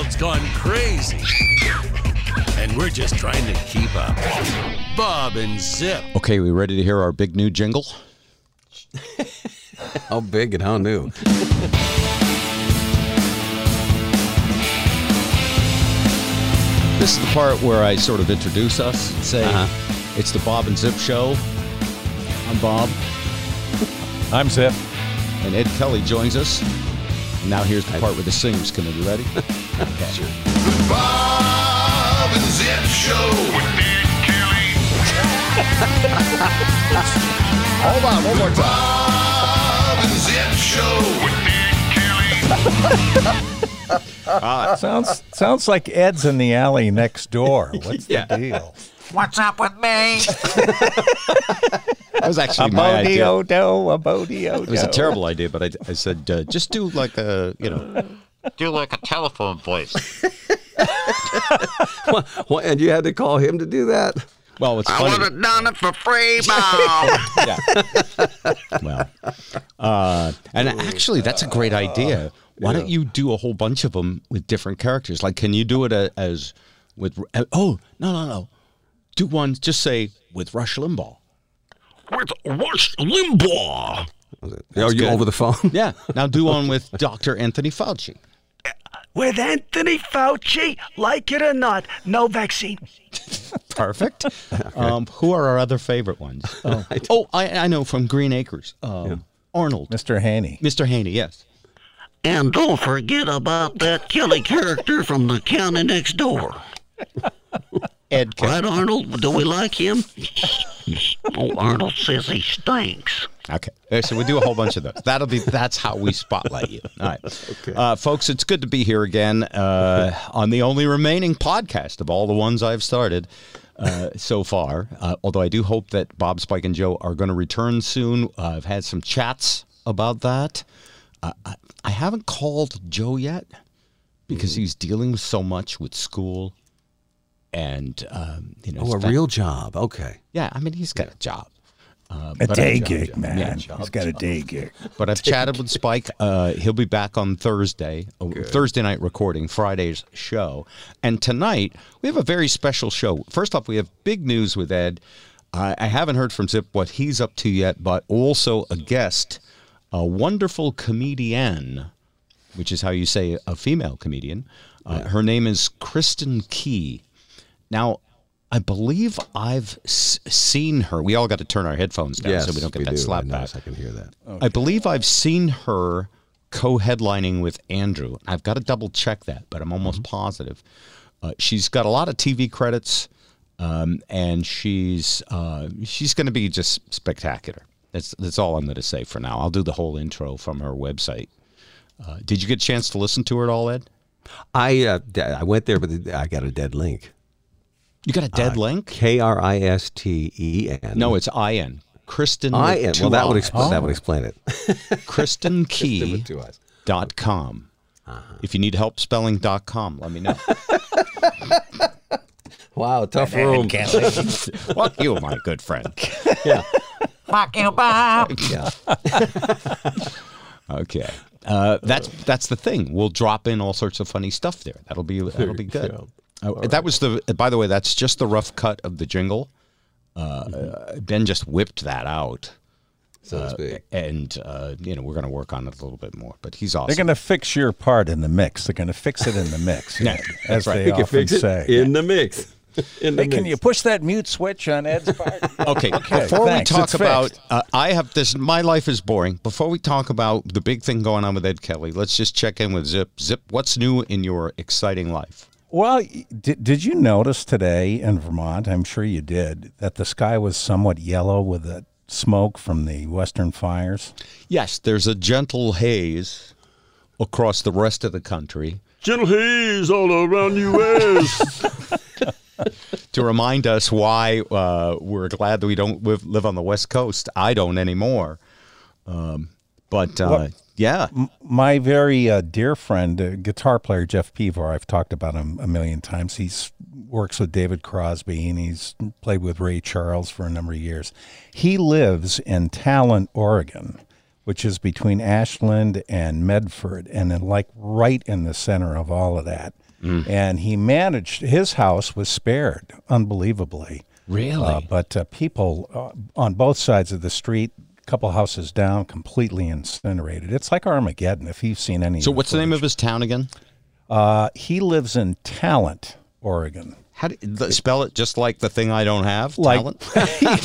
world's gone crazy. And we're just trying to keep up. Bob and Zip. Okay, we ready to hear our big new jingle? How big and how new? This is the part where I sort of introduce us and say, Uh-huh. it's the Bob and Zip show. I'm Bob, I'm Zip. and Ed Kelly joins us. And now here's the part where the singers come in. You ready? Okay. Bob and Zip Show with Ed Kelly. Hold on, one more time. Bob and Zip Show with Ed Kelly. Ah, sounds sounds like Ed's in the alley next door. What's Yeah. the deal? What's up with me? That was A actually my idea. bodio do, a bodio It was a terrible idea, but I, I said, uh, just do like a, you know, Do like a telephone voice. What, and you had to call him to do that? well, it's I funny. would have done it for free, Bob. Yeah. Well, uh, and actually, that's a great idea. Why don't you do a whole bunch of them with different characters? Like, can you do it as with? uh, Oh, no, no, no. Do one. Just say with Rush Limbaugh. With Rush Limbaugh. Are you good. over the phone? Yeah. Now do one with Dr. Anthony Fauci. With Anthony Fauci, like it or not, no vaccine. Perfect. Um, who are our other favorite ones? Oh, oh I, I know from Green Acres. Um, Arnold, Mr. Haney. Mr. Haney. Yes. and don't forget about that Kelly character from the county next door. Ed. Kelly. Right, Arnold? Do we like him? oh, Arnold says he stinks. Okay. Uh, So we do a whole bunch of those. That'll be that's how we spotlight you. All right. Uh, folks, it's good to be here again uh, on the only remaining podcast of all the ones I've started uh, so far. Uh, although I do hope that Bob, Spike, and Joe are going to return soon. Uh, I've had some chats about that. Uh, I, I haven't called Joe yet because he's dealing with so much with school and um, you know Oh, a his real job. Okay. yeah. I mean, he's got a job. Uh, A but day I- gig, man. Yeah, He's got a day gig. but I've chatted with Spike. Uh, he'll be back on Thursday, uh, Thursday night recording Friday's show. And tonight we have a very special show. First off, we have big news with Ed. I I haven't heard from Zip what he's up to yet, but also a guest, a wonderful comedian, which is how you say a female comedian. Uh, Her name is Kristin Key. Now, I believe I've s- seen her. We all got to turn our headphones down Yes, so we don't get that do. slap back. I can hear that. I believe I've seen her co-headlining with Andrew. I've got to double check that, but I'm almost positive. Uh, she's got a lot of TV credits, um, and she's uh, she's going to be just spectacular. That's that's all I'm going to say for now. I'll do the whole intro from her website. Uh, did you get a chance to listen to her at all, Ed? I uh, I went there, but I got a dead link. You got a dead link? K R I S T E N. No, it's I N. Kristin. I with N. two Well, that would Is. explain. That would explain it. Kristin Key. With two eyes. dot com. Uh-huh. If you need help spelling dot com, let me know. Wow, tough room. Fuck you, my good friend. Yeah. Fuck you, Bob. Yeah. Okay. Uh, that's that's the thing. We'll drop in all sorts of funny stuff there. That'll be that'll be good. Uh, that was the. By the way, that's just the rough cut of the jingle. Uh, uh, ben just whipped that out, So to speak. and uh, you know we're going to work on it a little bit more. But he's awesome. They're going to fix your part in the mix. They're going to fix it in the mix, Yeah, Ed, that's as right. they You can often fix it say. in the mix. In the Hey, can you push that mute switch on Ed's part? Okay, Okay, before thanks. we talk It's about, uh, I have this. My life is boring. Before we talk about the big thing going on with Ed Kelly, let's just check in with Zip. Zip, what's new in your exciting life? Well, did, did you notice today in Vermont? I'm sure you did that the sky was somewhat yellow with the smoke from the western fires. Yes, there's a gentle haze across the rest of the country Gentle haze all around the U.S. to remind us why uh, we're glad that we don't live, live on the West Coast. I don't anymore. Um, but uh, What- yeah, My very uh, dear friend, uh, guitar player Jeff Pevar, I've talked about him a million times. He's works with David Crosby and he's played with Ray Charles for a number of years. He lives in Talent, Oregon, which is between Ashland and Medford, and then like right in the center of all of that. and he managed. His house was spared, unbelievably. Really? Uh, but uh, people uh, on both sides of the street, couple houses down, completely incinerated. It's like Armageddon. If you've seen any. so what's the name of his town again? Uh, he lives in Talent, Oregon. How do the, spell it? Just like the thing I don't have. Like Talent?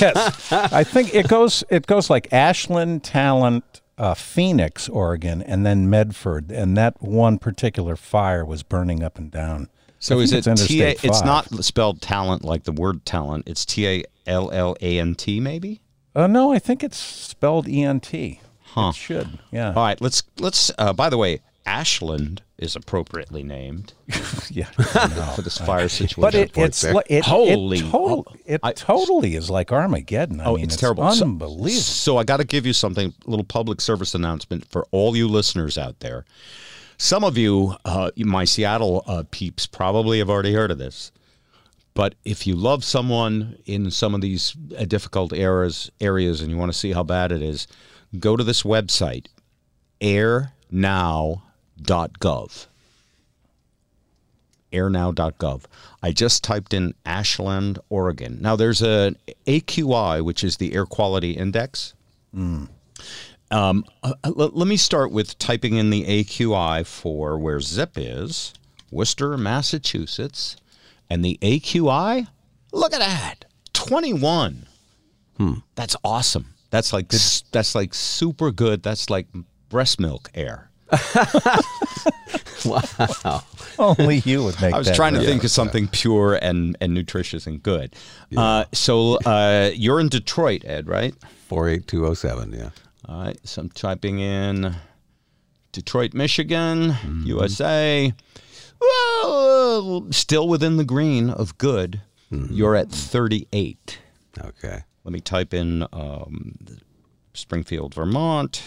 yes, I think it goes. It goes like Ashland, Talent, uh, Phoenix, Oregon, and then Medford. And that one particular fire was burning up and down. So is it it's T A? It's not spelled talent like the word talent. It's T A L L A N T maybe. Uh, no, I think it's spelled E N T. Huh. It should. Yeah. All right, let's let's. Uh, by the way, Ashland is appropriately named yeah. for this fire situation. But it, it's there. li- it, Holy- it, total, it I- totally is like Armageddon. I Oh, mean, it's, terrible. So- Unbelievable. So, I got to give you something, a little public service announcement for all you listeners out there. Some of you, uh, my Seattle uh, peeps, probably have already heard of this. But if you love someone in some of these uh, difficult areas, areas, and you want to see how bad it is, go to this website, airnow.gov. airnow.gov. I just typed in Ashland, Oregon. Now there's an AQI, which is the Air Quality Index. Um, uh, let, let me start with typing in the AQI for where Zip is, Worcester, Massachusetts, and the AQI. Look at that, 21. That's awesome. That's like s- that's like super good. That's like breast milk air. Wow. Only you would make I was that trying to think of something pure and, and nutritious and good. Uh, so uh, you're in Detroit, Ed, right? Four eight two zero seven. Yeah. All right. So I'm typing in Detroit, Michigan, USA. Well, still within the green of good. You're at 38. Okay. Let me type in um, Springfield, Vermont.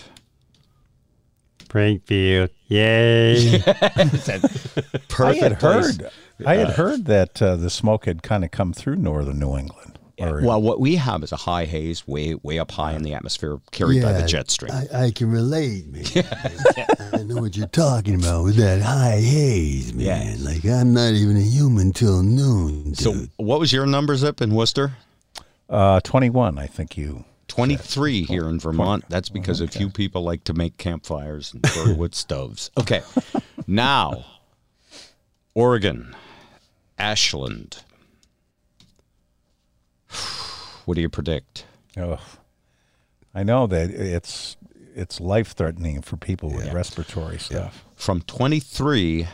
Springfield. Yay. Perfect. I had place. heard. I had heard that uh, the smoke had kind of come through northern New England. Or- Well, what we have is a high haze, way way up high in the atmosphere, carried by the jet stream. I, I can relate, man. I know what you're talking about with that high haze, man. Yes. Like I'm not even a human till noon. Dude. so, what was your number, Zip, in Worcester? uh, Twenty-one, I think you. 23 here in Vermont. That's because a few people like to make campfires and burn wood stoves. Okay. Now, Oregon, Ashland. What do you predict? Oh, I know that it's it's life-threatening for people with respiratory stuff. From 23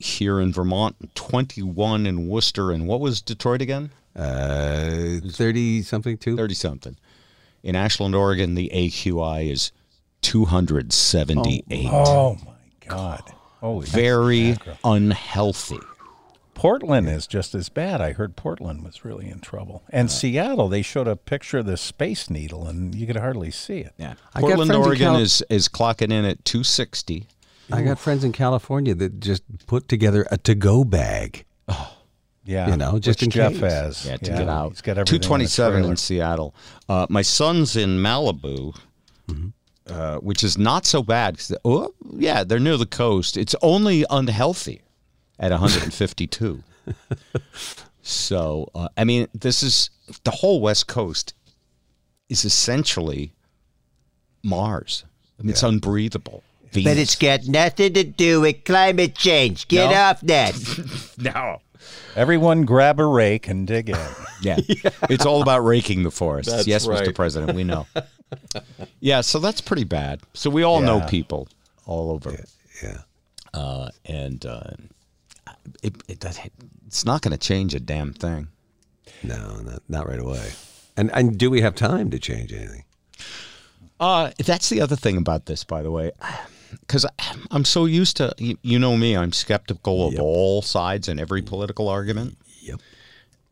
here in Vermont, 21 in Worcester, and what was Detroit again? Uh, thirty something too. 30 something. In Ashland, Oregon, the AQI is 278. Oh my God! Holy Very unhealthy. Portland is just as bad. I heard Portland was really in trouble. And Seattle, they showed a picture of the Space Needle, and you could hardly see it. Yeah. I got Portland, Oregon Cal- is is clocking in at 260. I got friends in California that just put together a to-go bag. Oh. Yeah, You know, just which in Jeff case. has. Yeah, to get out. He's got everything. in the 227 trailer. in Seattle. Uh, my son's in Malibu, uh, which is not so bad. 'cause the- oh, yeah, they're near the coast. It's only unhealthy at 152. so, uh, I mean, this is the whole West Coast is essentially Mars. I mean, It's unbreathable. But it's got nothing to do with climate change. Get No. off that. no. Everyone grab a rake and dig in. Yeah. It's all about raking the forests. That's yes, Mr. President, we know. yeah, so that's pretty bad. So we all know people all over. Yeah. Uh, and uh, it, it, it's not going to change a damn thing. No, not, not right away. And and do we have time to change anything? Uh, that's the other thing about this, by the way, because I'm so used to, you, you know me, I'm skeptical of all sides in every political argument. Yep.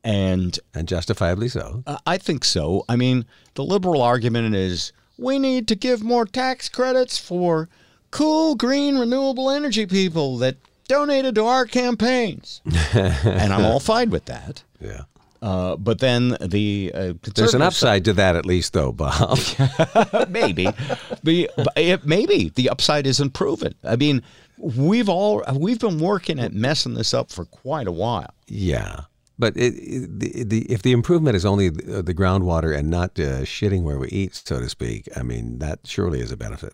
And And justifiably so. Uh, I think so. I mean, the liberal argument is we need to give more tax credits for cool, green, renewable energy people that donated to our campaigns. and I'm all fine with that. Yeah. Uh, but then the uh, There's an upside to that, at least, though, Bob. maybe, the, it, maybe the upside isn't proven. I mean, we've all we've been working at messing this up for quite a while. yeah, but it, it, the, the, if the improvement is only the, the groundwater and not uh, shitting where we eat, so to speak, I mean that surely is a benefit.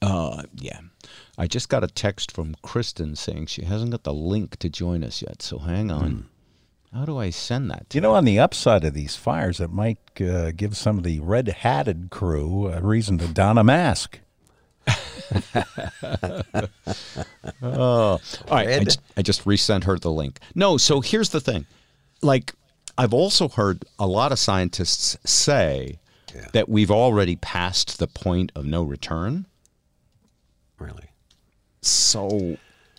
Uh, yeah. I just got a text from Kristin saying she hasn't got the link to join us yet. So hang on. How do I send that? To You know, on the upside of these fires, it might uh, give some of the red-hatted crew a reason to don a mask. Oh, all right. I, just, I just resent her the link. No, so here's the thing. Like, I've also heard a lot of scientists say that we've already passed the point of no return. Really. So,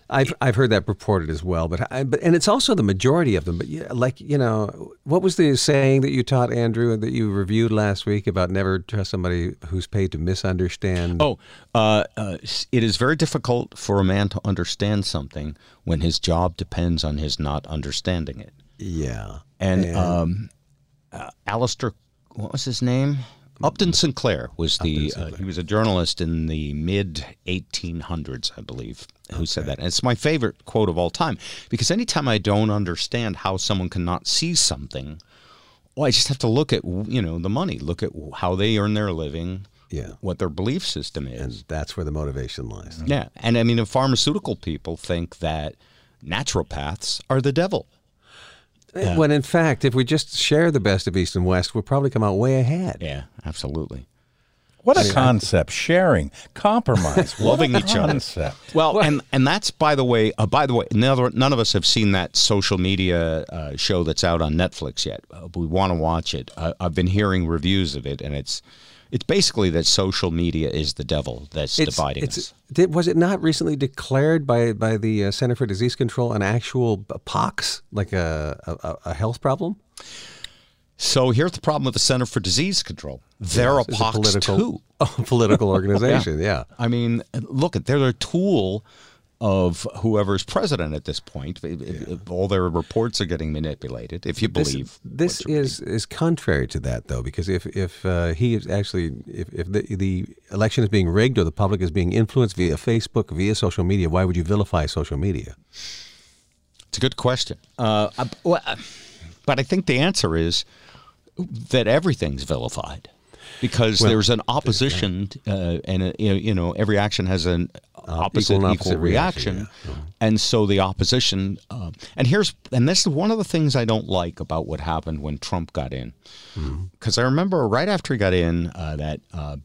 I've I've heard that purported as well, but I, but and it's also the majority of them. But yeah, like you know, what was the saying that you taught Andrew that you reviewed last week about never trust somebody who's paid to misunderstand? oh, uh, uh, it is very difficult for a man to understand something when his job depends on his not understanding it. yeah, And, um, uh, Alistair, what was his name? Upton Sinclair was the uh, he was a journalist in the mid 1800s, I believe, who said that. And it's my favorite quote of all time because anytime I don't understand how someone cannot see something, well, I just have to look at you know the money, look at how they earn their living, Yeah. what their belief system is. and that's where the motivation lies. yeah, and I mean, the pharmaceutical people think that naturopaths are the devil. When in fact, if we just share the best of East and West, we'll probably come out way ahead. Yeah, absolutely. What a concept! Sharing, compromise, Loving each other. concept. Well, and and that's by the way. Uh, by the way, none of, none of us have seen that social media uh, show that's out on Netflix yet. Uh, we want to watch it. Uh, I've been hearing reviews of it, and it's it's basically that social media is the devil that's dividing us. Did, was it not recently declared by by the uh, Center for Disease Control an actual pox, like a, a, a health problem? So here's the problem with the Center for Disease Control. They're Yes, a it's pox political, too. political organization. yeah. I mean, look, they're a tool of whoever's president at this point. It- it- All their reports are getting manipulated, if you believe. this is is contrary to that though, because if if uh, he is actually if, if the the election is being rigged or the public is being influenced via Facebook, via social media, why would you vilify social media? It's a good question. Uh, I- well, uh, but I think the answer is that everything's vilified because Well, there's an opposition, uh, and uh, you know, you know, every action has an opposite equal equal, reaction, reaction, and so the opposition. Uh, and here's and this is one of the things I don't like about what happened when Trump got in, because I remember right after he got in, uh, that uh,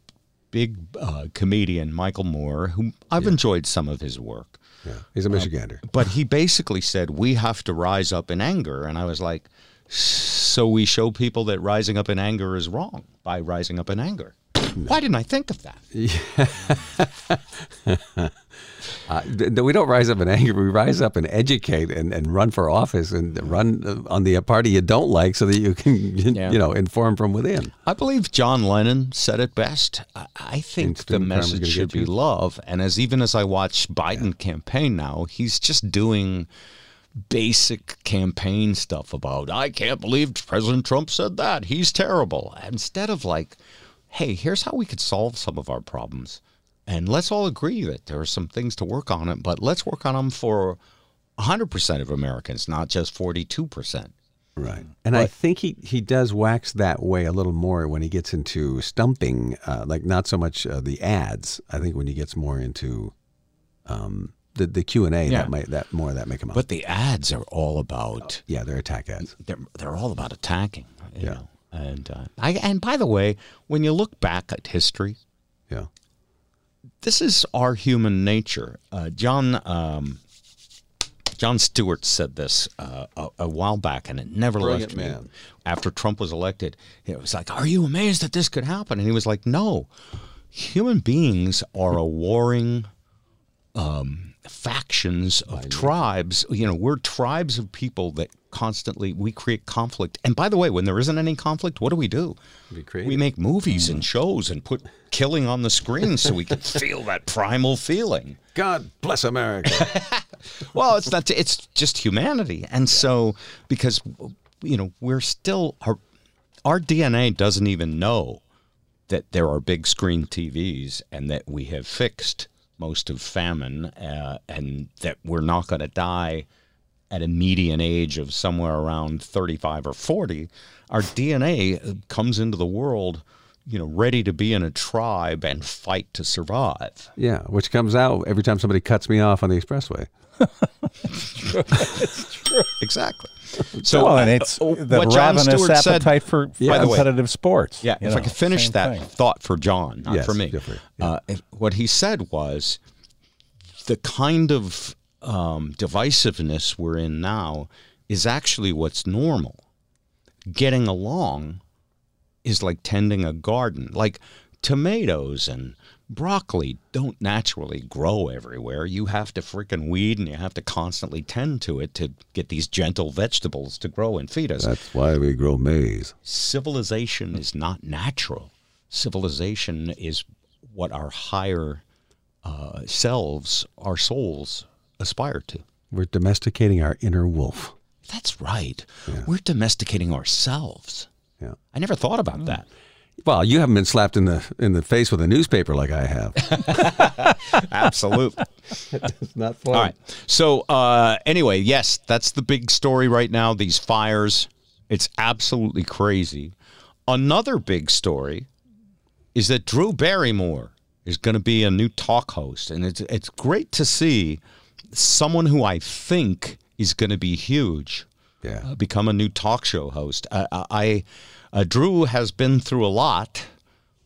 big uh, comedian Michael Moore, who I've enjoyed some of his work. Yeah, he's a Michigander. But he basically said, we have to rise up in anger. And I was like, so we show people that rising up in anger is wrong by rising up in anger. Why didn't I think of that? Uh, we don't rise up in anger. We rise up and educate and, and run for office and run uh, on the party you don't like, so that you can Yeah. you know inform from within. I believe John Lennon said it best. I, I think the Extreme karma's gonna message should be love. And as even as I watch Biden campaign now, he's just doing basic campaign stuff about I can't believe President Trump said that. He's terrible. Instead of like, hey, here's how we could solve some of our problems. And let's all agree that there are some things to work on it, but let's work on them for 100% of Americans, not just 42%. Right. And I think he, he does wax that way a little more when he gets into stumping, uh, like not so much uh, the ads. I think when he gets more into um, the the Q and A, Yeah. that might that more of that may come out. But the ads are all about yeah, they're attack ads. they're they're all about attacking. You Yeah. Know? And uh, I and by the way, when you look back at history, Yeah. this is our human nature. Uh, Jon um, Jon Stewart said this uh, a, a while back, and it never Brilliant left me. After Trump was elected, it was like, "Are you amazed that this could happen?" And he was like, "No, human beings are a warring." Um, factions of tribes you know we're tribes of people that constantly we create conflict. And by the way when there isn't any conflict what do we do? Creative. we make movies and shows and put killing on the screen so we can feel that primal feeling. God bless America. well it's not it's just humanity. And so because you know, we're still our our DNA doesn't even know that there are big screen TVs and that we have fixed most of famine uh, and that we're not going to die at a median age of somewhere around 35 or 40 our dna comes into the world you know ready to be in a tribe and fight to survive Yeah, which comes out every time somebody cuts me off on the expressway. exactly So, well, and it's uh, the what ravenous Stewart said- appetite for, for By the way, competitive sports. Yeah, you if I could finish that thing. thought for Jon, not Yes, for me. definitely, Uh, if, what he said was the kind of um, divisiveness we're in now is actually what's normal. Getting along is like tending a garden. Like tomatoes and broccoli don't naturally grow everywhere. You have to freaking weed and you have to constantly tend to it to get these gentle vegetables to grow and feed us That's why we grow maize. civilization is not natural. Civilization is what our higher uh, selves, our souls, aspire to. We're domesticating our inner wolf. That's right. We're domesticating ourselves. Yeah. I never thought about that. Well, you haven't been slapped in the in the face with a newspaper like I have. Absolutely. it's not fun. All right. So uh, anyway, yes, that's the big story right now. These fires. It's absolutely crazy. Another big story is that Drew Barrymore is going to be a new talk host, and it's it's great to see someone who I think is going to be huge Yeah. uh, become a new talk show host. Uh, I uh, Drew has been through a lot,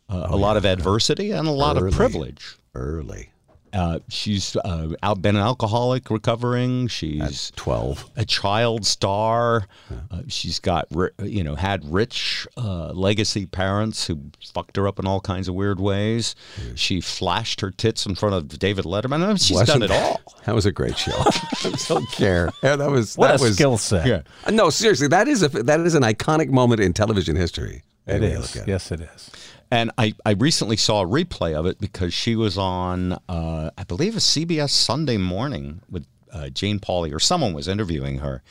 uh, a lot of adversity and a lot Early. of privilege. Early. Uh, she's uh, out, been an alcoholic, recovering. She's Twelve. a child star. Uh, she's got, ri- you know, had rich uh, legacy parents who fucked her up in all kinds of weird ways. She flashed her tits in front of David Letterman. I mean, she's done it all. That was a great show. I don't care. Yeah, that was What that a was skill set. Yeah. No, seriously, that is a that is an iconic moment in television history. It Any is. Yes, it is. And I, I recently saw a replay of it because she was on, uh, I believe, a CBS Sunday morning with uh, Jane Pauley, or someone was interviewing her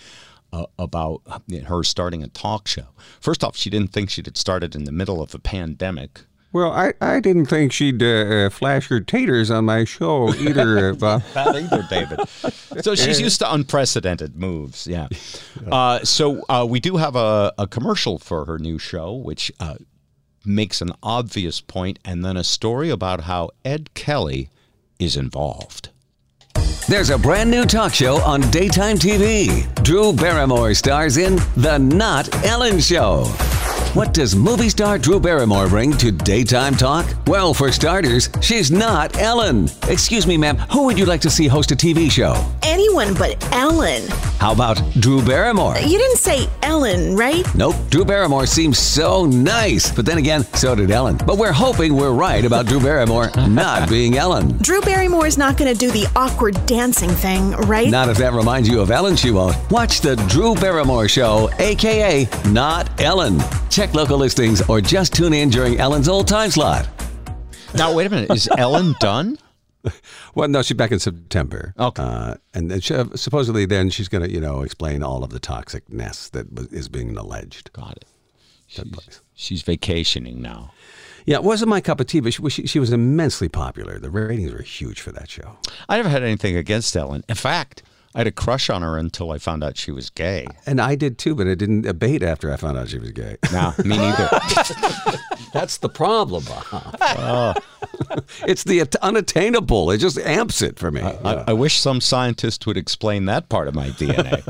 uh, about her starting a talk show. First off, she didn't think she'd started in the middle of a pandemic. Well, I, I didn't think she'd uh, flash her taters on my show either, uh, Bob. Not either, David. So she's used to unprecedented moves. Yeah. Uh, so uh, we do have a, a commercial for her new show, which uh, makes an obvious point, and then a story about how Ed Kelly is involved. There's a brand new talk show on daytime TV. Drew Barrymore stars in The Not Ellen Show. What does movie star Drew Barrymore bring to daytime talk? Well, for starters, she's not Ellen. Excuse me, ma'am, who would you like to see host a TV show? Anyone but Ellen. How about Drew Barrymore? You didn't say Ellen, right? Nope, Drew Barrymore seems so nice. But then again, so did Ellen. But we're hoping we're right about Drew Barrymore not being Ellen. Drew Barrymore is not going to do the awkward dancing thing, right? Not if that reminds you of Ellen, she won't. Watch the Drew Barrymore Show, aka Not Ellen. Check local listings or just tune in during Ellen's old time slot. Now, wait a minute. Is Ellen done? Well, no, she's back in September. Okay. Uh, and then she, supposedly then she's going to, you know, explain all of the toxicness that was, is being alleged. Got it. That place. She's vacationing now. Yeah, it wasn't my cup of tea, but she, she, she was immensely popular. The ratings were huge for that show. I never had anything against Ellen. In fact, I had a crush on her until I found out she was gay. And I did too, but it didn't abate after I found out she was gay. No, me neither. That's the problem, Bob. it's the unattainable. It just amps it for me. I, I wish some scientist would explain that part of my DNA.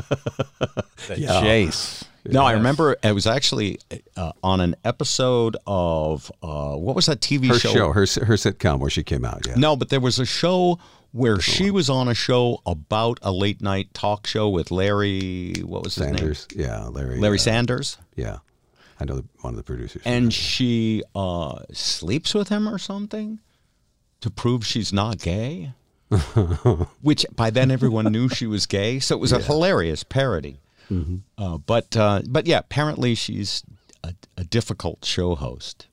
The chase. No, I remember it was actually uh, on an episode of uh, what was that TV her show? show, her her sitcom where she came out. Yeah. No, but there was a show where she was on a show about a late night talk show with Larry. What was his Sanders. Yeah, Larry. Larry uh, Sanders. Yeah, I know the, one of the producers. And she uh, sleeps with him or something to prove she's not gay. Which by then everyone knew she was gay, so it was a hilarious parody. Uh, but uh, but yeah, apparently she's a, a difficult show host.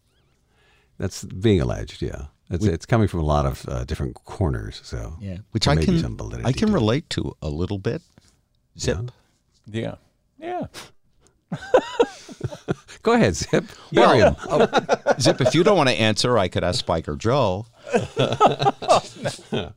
That's being alleged. Yeah, it's, it's coming from a lot of uh, different corners. So yeah, which I can some validity I can to relate to a little bit. Zip. Yeah. Yeah. Go ahead, Zip. Bury him. Well, oh, Zip, if you don't want to answer, I could ask Spike or Joe.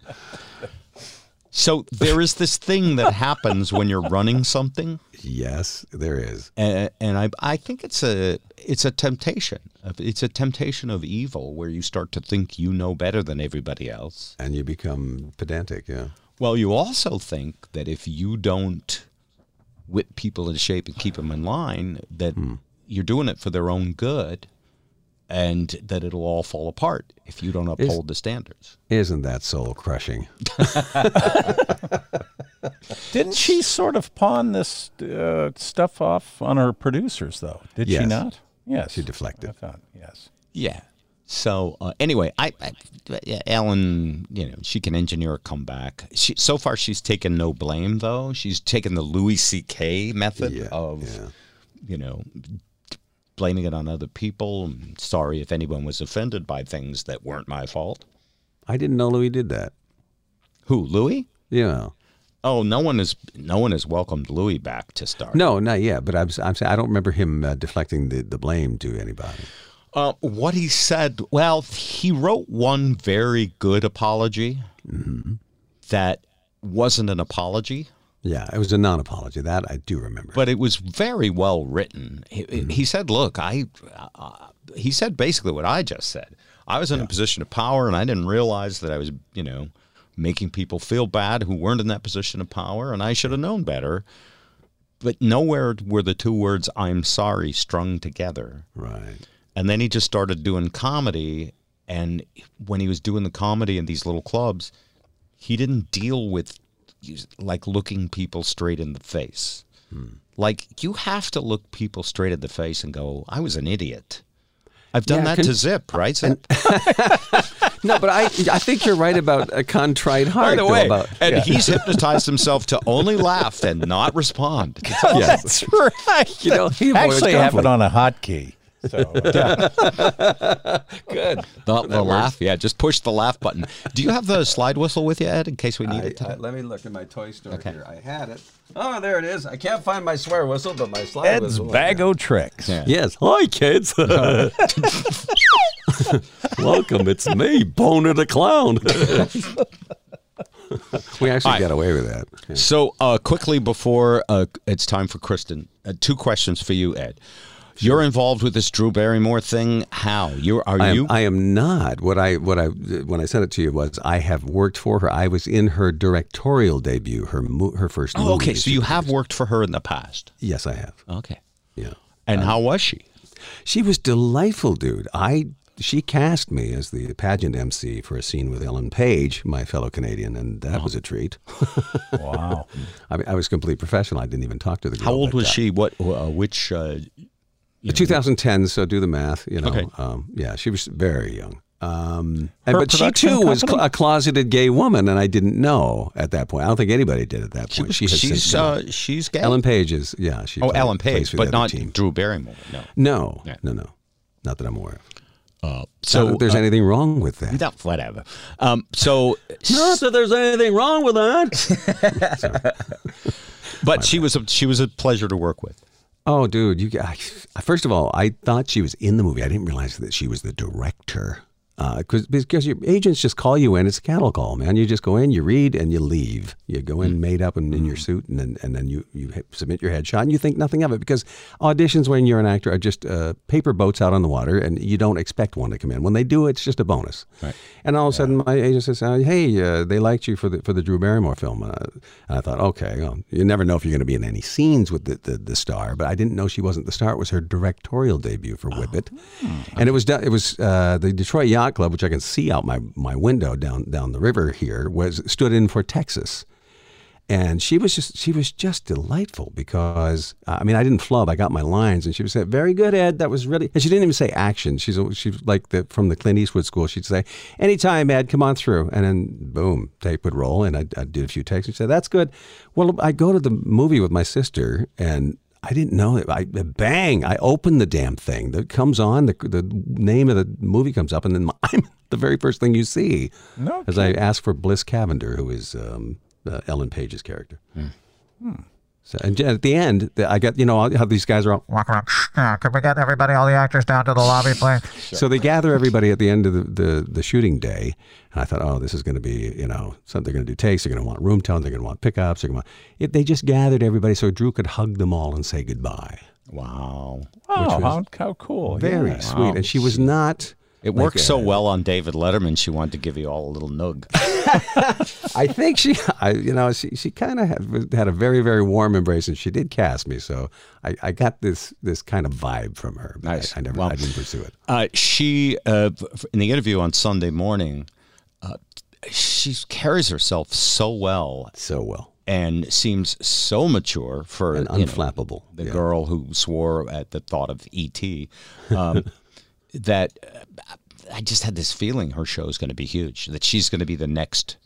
so there is this thing that happens when you're running something. Yes, there is. And, and I, I think it's a it's a temptation. It's a temptation of evil where you start to think you know better than everybody else. And you become pedantic, yeah. Well, you also think that if you don't whip people in shape and keep them in line, that hmm. you're doing it for their own good and that it'll all fall apart if you don't uphold the standards. Isn't that soul crushing? Didn't she sort of pawn this uh, stuff off on her producers, though? Did she not? Yes. She deflected. I thought, yes. Yeah. So uh, anyway, I, I yeah, Ellen, you know, she can engineer a comeback. She so far she's taken no blame though. She's taken the Louis C.K. method of, you know, blaming it on other people. I'm sorry if anyone was offended by things that weren't my fault. I didn't know Louis did that. Who, Louis? Yeah. Oh, no one is no one has welcomed Louis back to start. No, not yet. But I'm, I'm saying I don't remember him uh, deflecting the, the blame to anybody. Uh, what he said, well, he wrote one very good apology that wasn't an apology, Yeah, it was a non-apology. That I do remember. but it was very well written. He, he said, "Look, I," uh, he said basically what I just said. I was in a position of power, and I didn't realize that I was, you know, making people feel bad who weren't in that position of power, and I should have known better. But nowhere were the two words "I'm sorry" strung together. Right. And then he just started doing comedy. And when he was doing the comedy in these little clubs, he didn't deal with like looking people straight in the face. Hmm. Like you have to look people straight in the face and go, "I was an idiot." I've done Yeah, that con- to Zip, right? no, but I I think you're right about a contrite heart. By the way, about, and Yeah. he's hypnotized himself to only laugh and not respond. Yes. That's right. You know, he actually have it on a hotkey. So, uh, Good. The, the laugh, yeah. Just push the laugh button. Do you have the slide whistle with you, Ed, in case we need I- it? I- let me look in my toy store Okay. here. I had it. Oh, there it is. I can't find my swear whistle, but my slide Ed's whistle. bag o' tricks. Yeah. Yes. Hi, kids. Welcome. It's me, Boner the Clown. we actually All right. got away with that. Yeah. So, uh, quickly before uh, it's time for Kristin, uh, two questions for you, Ed. You're involved with this Drew Barrymore thing. How you are I am, you? I am not. What I what I when I sent it to you was I have worked for her. I was in her directorial debut, her mo- her first. oh, movie okay. So you have worked for her in the past. Yes, I have. Okay. Yeah. And how was she? She was delightful, dude. I she cast me as the pageant MC for a scene with Ellen Page, my fellow Canadian, and that was a treat. Wow. I mean, I was complete professional. I didn't even talk to the girl. How old was uh, she? What? Uh, which? Uh, you know, 2010. So do the math. You know. Okay. Um, yeah, she was very young. Um, and, but she too was cl- a closeted gay woman, and I didn't know at that point. I don't think anybody did at that She point. was, she she's uh, she's gay. Ellen Page is yeah. She oh, Ellen Page, but not team. Drew Barrymore. No. No, Yeah. no, no, not that I'm aware of. Uh, So there's uh, anything wrong with that. no, whatever. Um, so, Not that there's anything wrong with that. but she was a she was a pleasure to work with. Oh, dude, you first of all, I thought she was in the movie. I didn't realize that she was the director. Because because your agents just call you in. It's a cattle call, man. You just go in, you read, and you leave. You go in made up and in your suit, and then and then you you submit your headshot, and you think nothing of it. Because auditions when you're an actor are just uh, paper boats out on the water, and you don't expect one to come in. When they do, it's just a bonus. Right. And all of a sudden, my agent says, uh, "Hey, uh, they liked you for the for the Drew Barrymore film." And I, and I thought, okay, well, you never know if you're going to be in any scenes with the, the the star, but I didn't know she wasn't the star. It was her directorial debut for Whip It, and it was it was uh, the Detroit Yacht Club, which I can see out my my window down down the river here, was stood in for Texas. And she was just she was just delightful because uh, I mean I didn't flub I got my lines and she would say very good Ed that was really and she didn't even say action. She's she's like the from the Clint Eastwood school she'd say anytime Ed come on through. And then boom tape would roll and I did a few takes and she'd say that's good. Well I go to the movie with my sister and I didn't know it. I bang! I open the damn thing that comes on. The the name of the movie comes up, and then I'm the very first thing you see. No as I ask for Bliss Cavender, who is um, uh, Ellen Page's character. So, and at the end, the- I got you know how these guys are all walking around. Yeah, can we get everybody, all the actors, down to the lobby, please? So they gather everybody at the end of the, the, the shooting day, and I thought, oh, this is going to be, you know, something they're going to do takes. They're going to want room tones. They're going to want pickups. They're going to want. It, they just gathered everybody so Drew could hug them all and say goodbye. Wow. Oh, how, how cool. Very Yeah. sweet. And she was not. It like worked so well on David Letterman. She wanted to give you all a little nug. I think she, I, you know, she, she kind of had, had a very, very warm embrace, and she did cast me. So I, I got this this kind of vibe from her. Nice. I, I never, Well, I didn't pursue it. Uh, she, uh, in the interview on Sunday morning, uh, she carries herself so well, so well, and seems so mature for And you know, unflappable, the yeah. girl who swore at the thought of ET. Um, that uh, I just had this feeling her show is going to be huge. That she's going to be the next,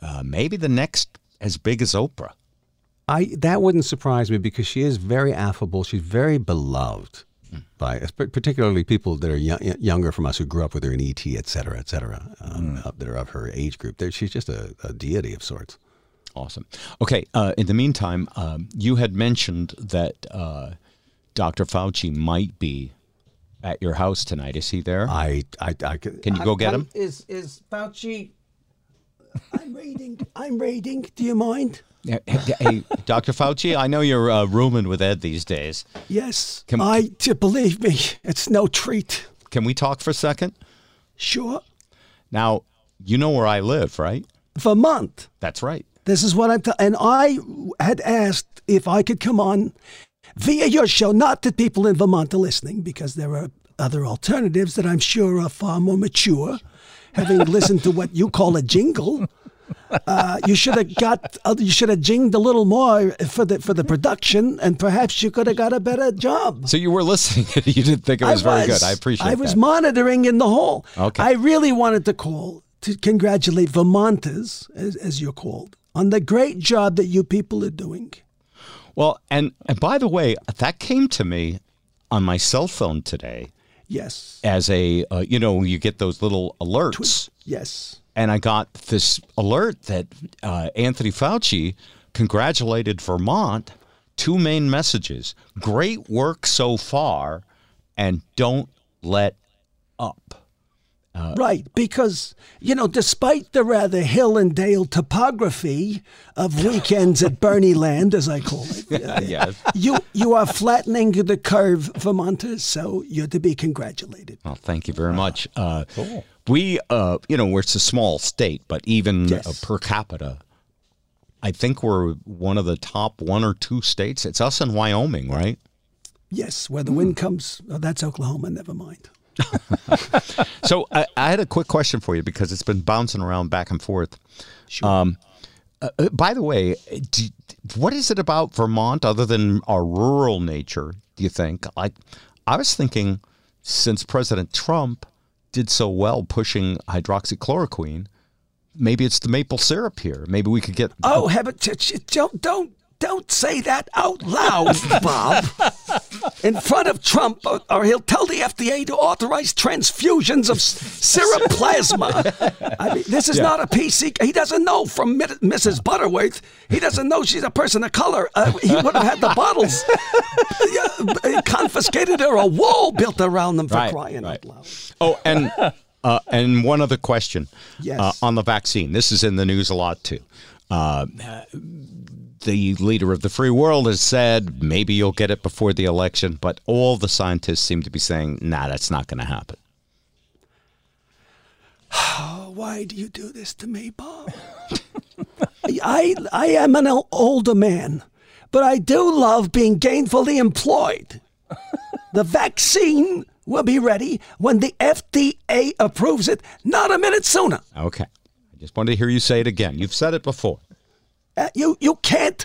uh, maybe the next as big as Oprah. I that wouldn't surprise me because she is very affable. She's very beloved by particularly people that are young, younger from us who grew up with her in ET, et cetera, et cetera, um, uh, that are of her age group. They're, she's just a, a deity of sorts. Awesome. Okay. Uh, in the meantime, um, you had mentioned that uh, Dr. Fauci might be at your house tonight. Is he there? I, I, I can can you go get him? Is is Fauci? I'm reading. I'm reading. Do you mind? Hey, hey, Dr. Fauci, I know you're uh, rooming with Ed these days. Yes. Can- I to believe me, it's no treat. Can we talk for a second? Sure. Now, you know where I live, right? Vermont. That's right. This is what I'm. T- and I had asked if I could come on via your show. Not that people in Vermont are listening, because there are other alternatives that I'm sure are far more mature. Having listened to what you call a jingle, uh, you should have got. Uh, you should have jinged a little more for the for the production, and perhaps you could have got a better job. So you were listening. you didn't think it was, very good. I appreciate it. I was that. monitoring in the hall. Okay. I really wanted to call to congratulate Vermonters, as, as you're called, on the great job that you people are doing. Well, and, and by the way, that came to me on my cell phone today Yes. as a, uh, you know, you get those little alerts. Yes. And I got this alert that uh, Anthony Fauci congratulated Vermont. Two main messages great work so far, and don't let up. Uh, right, because, you know, despite the rather hill and dale topography of weekends at Bernie Land, as I call it, uh, yes. you, you are flattening the curve, Vermonters, so you're to be congratulated. Well, thank you very much. Uh, We, uh, you know, we're it's a small state, but even Yes. uh, per capita, I think we're one of the top one or two states. It's us and Wyoming, right? Yes, where the wind comes, oh, that's Oklahoma, never mind. So I, I had a quick question for you because it's been bouncing around back and forth. Sure. Um, uh, uh, by the way, do, what is it about Vermont other than our rural nature? Do you think? Like, I was thinking, since President Trump did so well pushing hydroxychloroquine, maybe it's the maple syrup here. Maybe we could get. Oh, heaven, t- t- don't, don't, don't say that out loud, Bob. In front of Trump, or, or he'll tell the FDA to authorize transfusions of serum plasma. I mean, this is Yeah. not a PC. He doesn't know from Mrs. Butterworth. He doesn't know she's a person of color. Uh, he would have had the bottles uh, confiscated or a wall built around them for Right, crying right. out loud. Oh, and uh, and one other question. Yes. Uh, on the vaccine, this is in the news a lot too. Uh, the leader of the free world has said maybe you'll get it before the election, but all the scientists seem to be saying, nah, that's not going to happen. Why do you do this to me, Bob? I I am an older man, but I do love being gainfully employed. The vaccine will be ready when the FDA approves it, not a minute sooner. Okay. I just wanted to hear you say it again. You've said it before. Uh, you you can't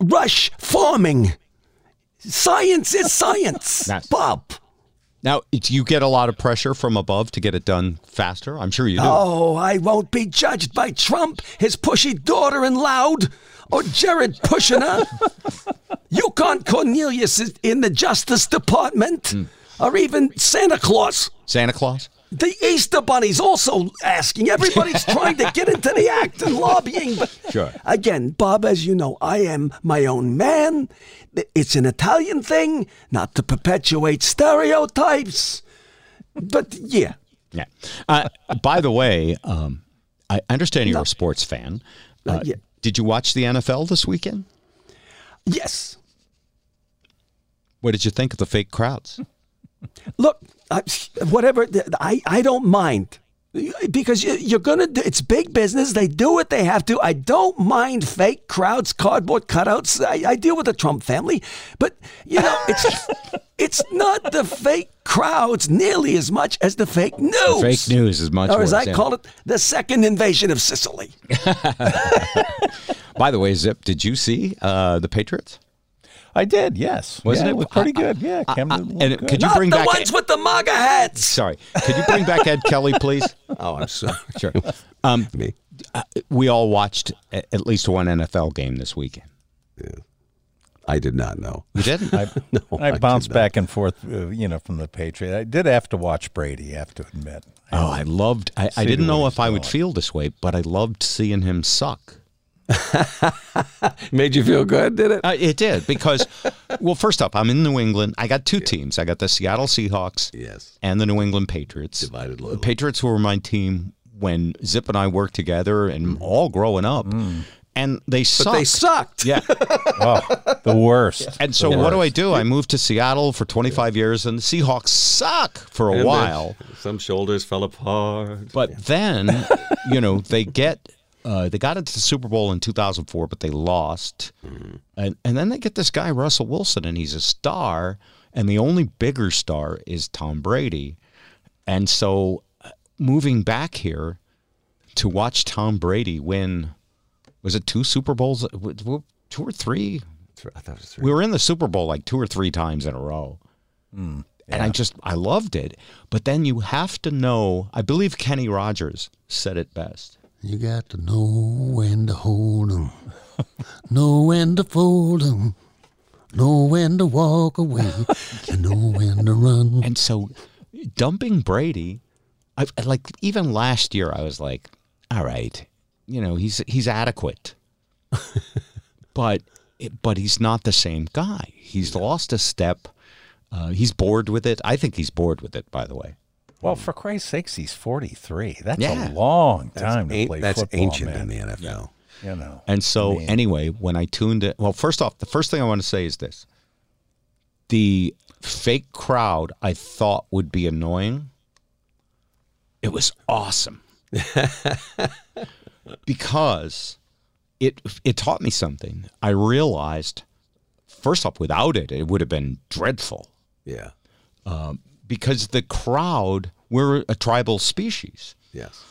rush farming. Science is science, That's- Bob. Now, do you get a lot of pressure from above to get it done faster? I'm sure you do. Oh, I won't be judged by Trump, his pushy daughter in loud, or Jared Kushner. Yukon Cornelius is in the Justice Department, or even Santa Claus. Santa Claus? The Easter Bunny's also asking. Everybody's trying to get into the act and lobbying. But Sure. again, Bob, as you know, I am my own man. It's an Italian thing, not to perpetuate stereotypes. But yeah, Yeah. Uh, by the way, um, I understand you're No. a sports fan. Uh, Uh, yeah. Did you watch the NFL this weekend? yes. What did you think of the fake crowds? Look, I, whatever, I, I don't mind. Because you- you're gonna do it's big business. They do what they have to. I don't mind fake crowds, cardboard cutouts. I, I deal with the Trump family, but you know it's it's not the fake crowds nearly as much as the fake news. Fake news is much or as worse, I yeah. call it, the second invasion of Sicily. By the way, Zip, did you see uh, the Patriots? I did, yes. Wasn't Yeah, it? it was pretty I- good? Yeah, I- Cam I- did look and good. could you Not bring the back? ones with the MAGA hats. Sorry, could you bring back Ed Kelly, please? Oh, I'm sorry. Sure. Um, Me. uh, we all watched a- at least one NFL game this weekend. I did not know. You didn't? I, No, I did bounced back and forth, uh, you know, from the Patriot. I did have to watch Brady. I have to admit. Oh, I loved. I, I didn't know if I would feel this way, but I loved seeing him suck. Made you feel good, did it? Uh, it did because, well, first up, I'm in New England. I got two teams. I got the Seattle Seahawks Yes. and the New England Patriots. Divided The loyalty. Patriots were my team when Zip and I worked together and all growing up, and they sucked. they sucked. Yeah. Oh, the worst. And so The what do I do? I moved to Seattle for 25 years, and the Seahawks suck for a And then while. Some shoulders fell apart. But then, you know, they get uh, they got into the Super Bowl in 2004, but they lost, and and then they get this guy Russell Wilson, and he's a star, and the only bigger star is Tom Brady, and so uh, moving back here to watch Tom Brady win, was it two Super Bowls, w- two or three? I thought it was We were in the Super Bowl like two or three times in a row. And I just, I loved it. But then you have to know, I believe Kenny Rogers said it best. You got to know when to hold 'em, know when to fold 'em, know when to walk away, and know when to run. And so dumping Brady, I, like even last year, I was like, all right, you know, he's, he's adequate. but, but he's not the same guy. He's lost a step. Uh, he's bored with it. I think he's bored with it, by the way. Well, for Christ's sakes, he's 43. That's Yeah. a long That's, time to an- play that's football, ancient man. in the NFL. You know. And so, anyway, when I tuned it, well, first off, the first thing I want to say is this the fake crowd I thought would be annoying, it was awesome. because it it taught me something. I realized, first off, without it, it would have been dreadful. Yeah. Um, because the crowd, we're a tribal species Yes.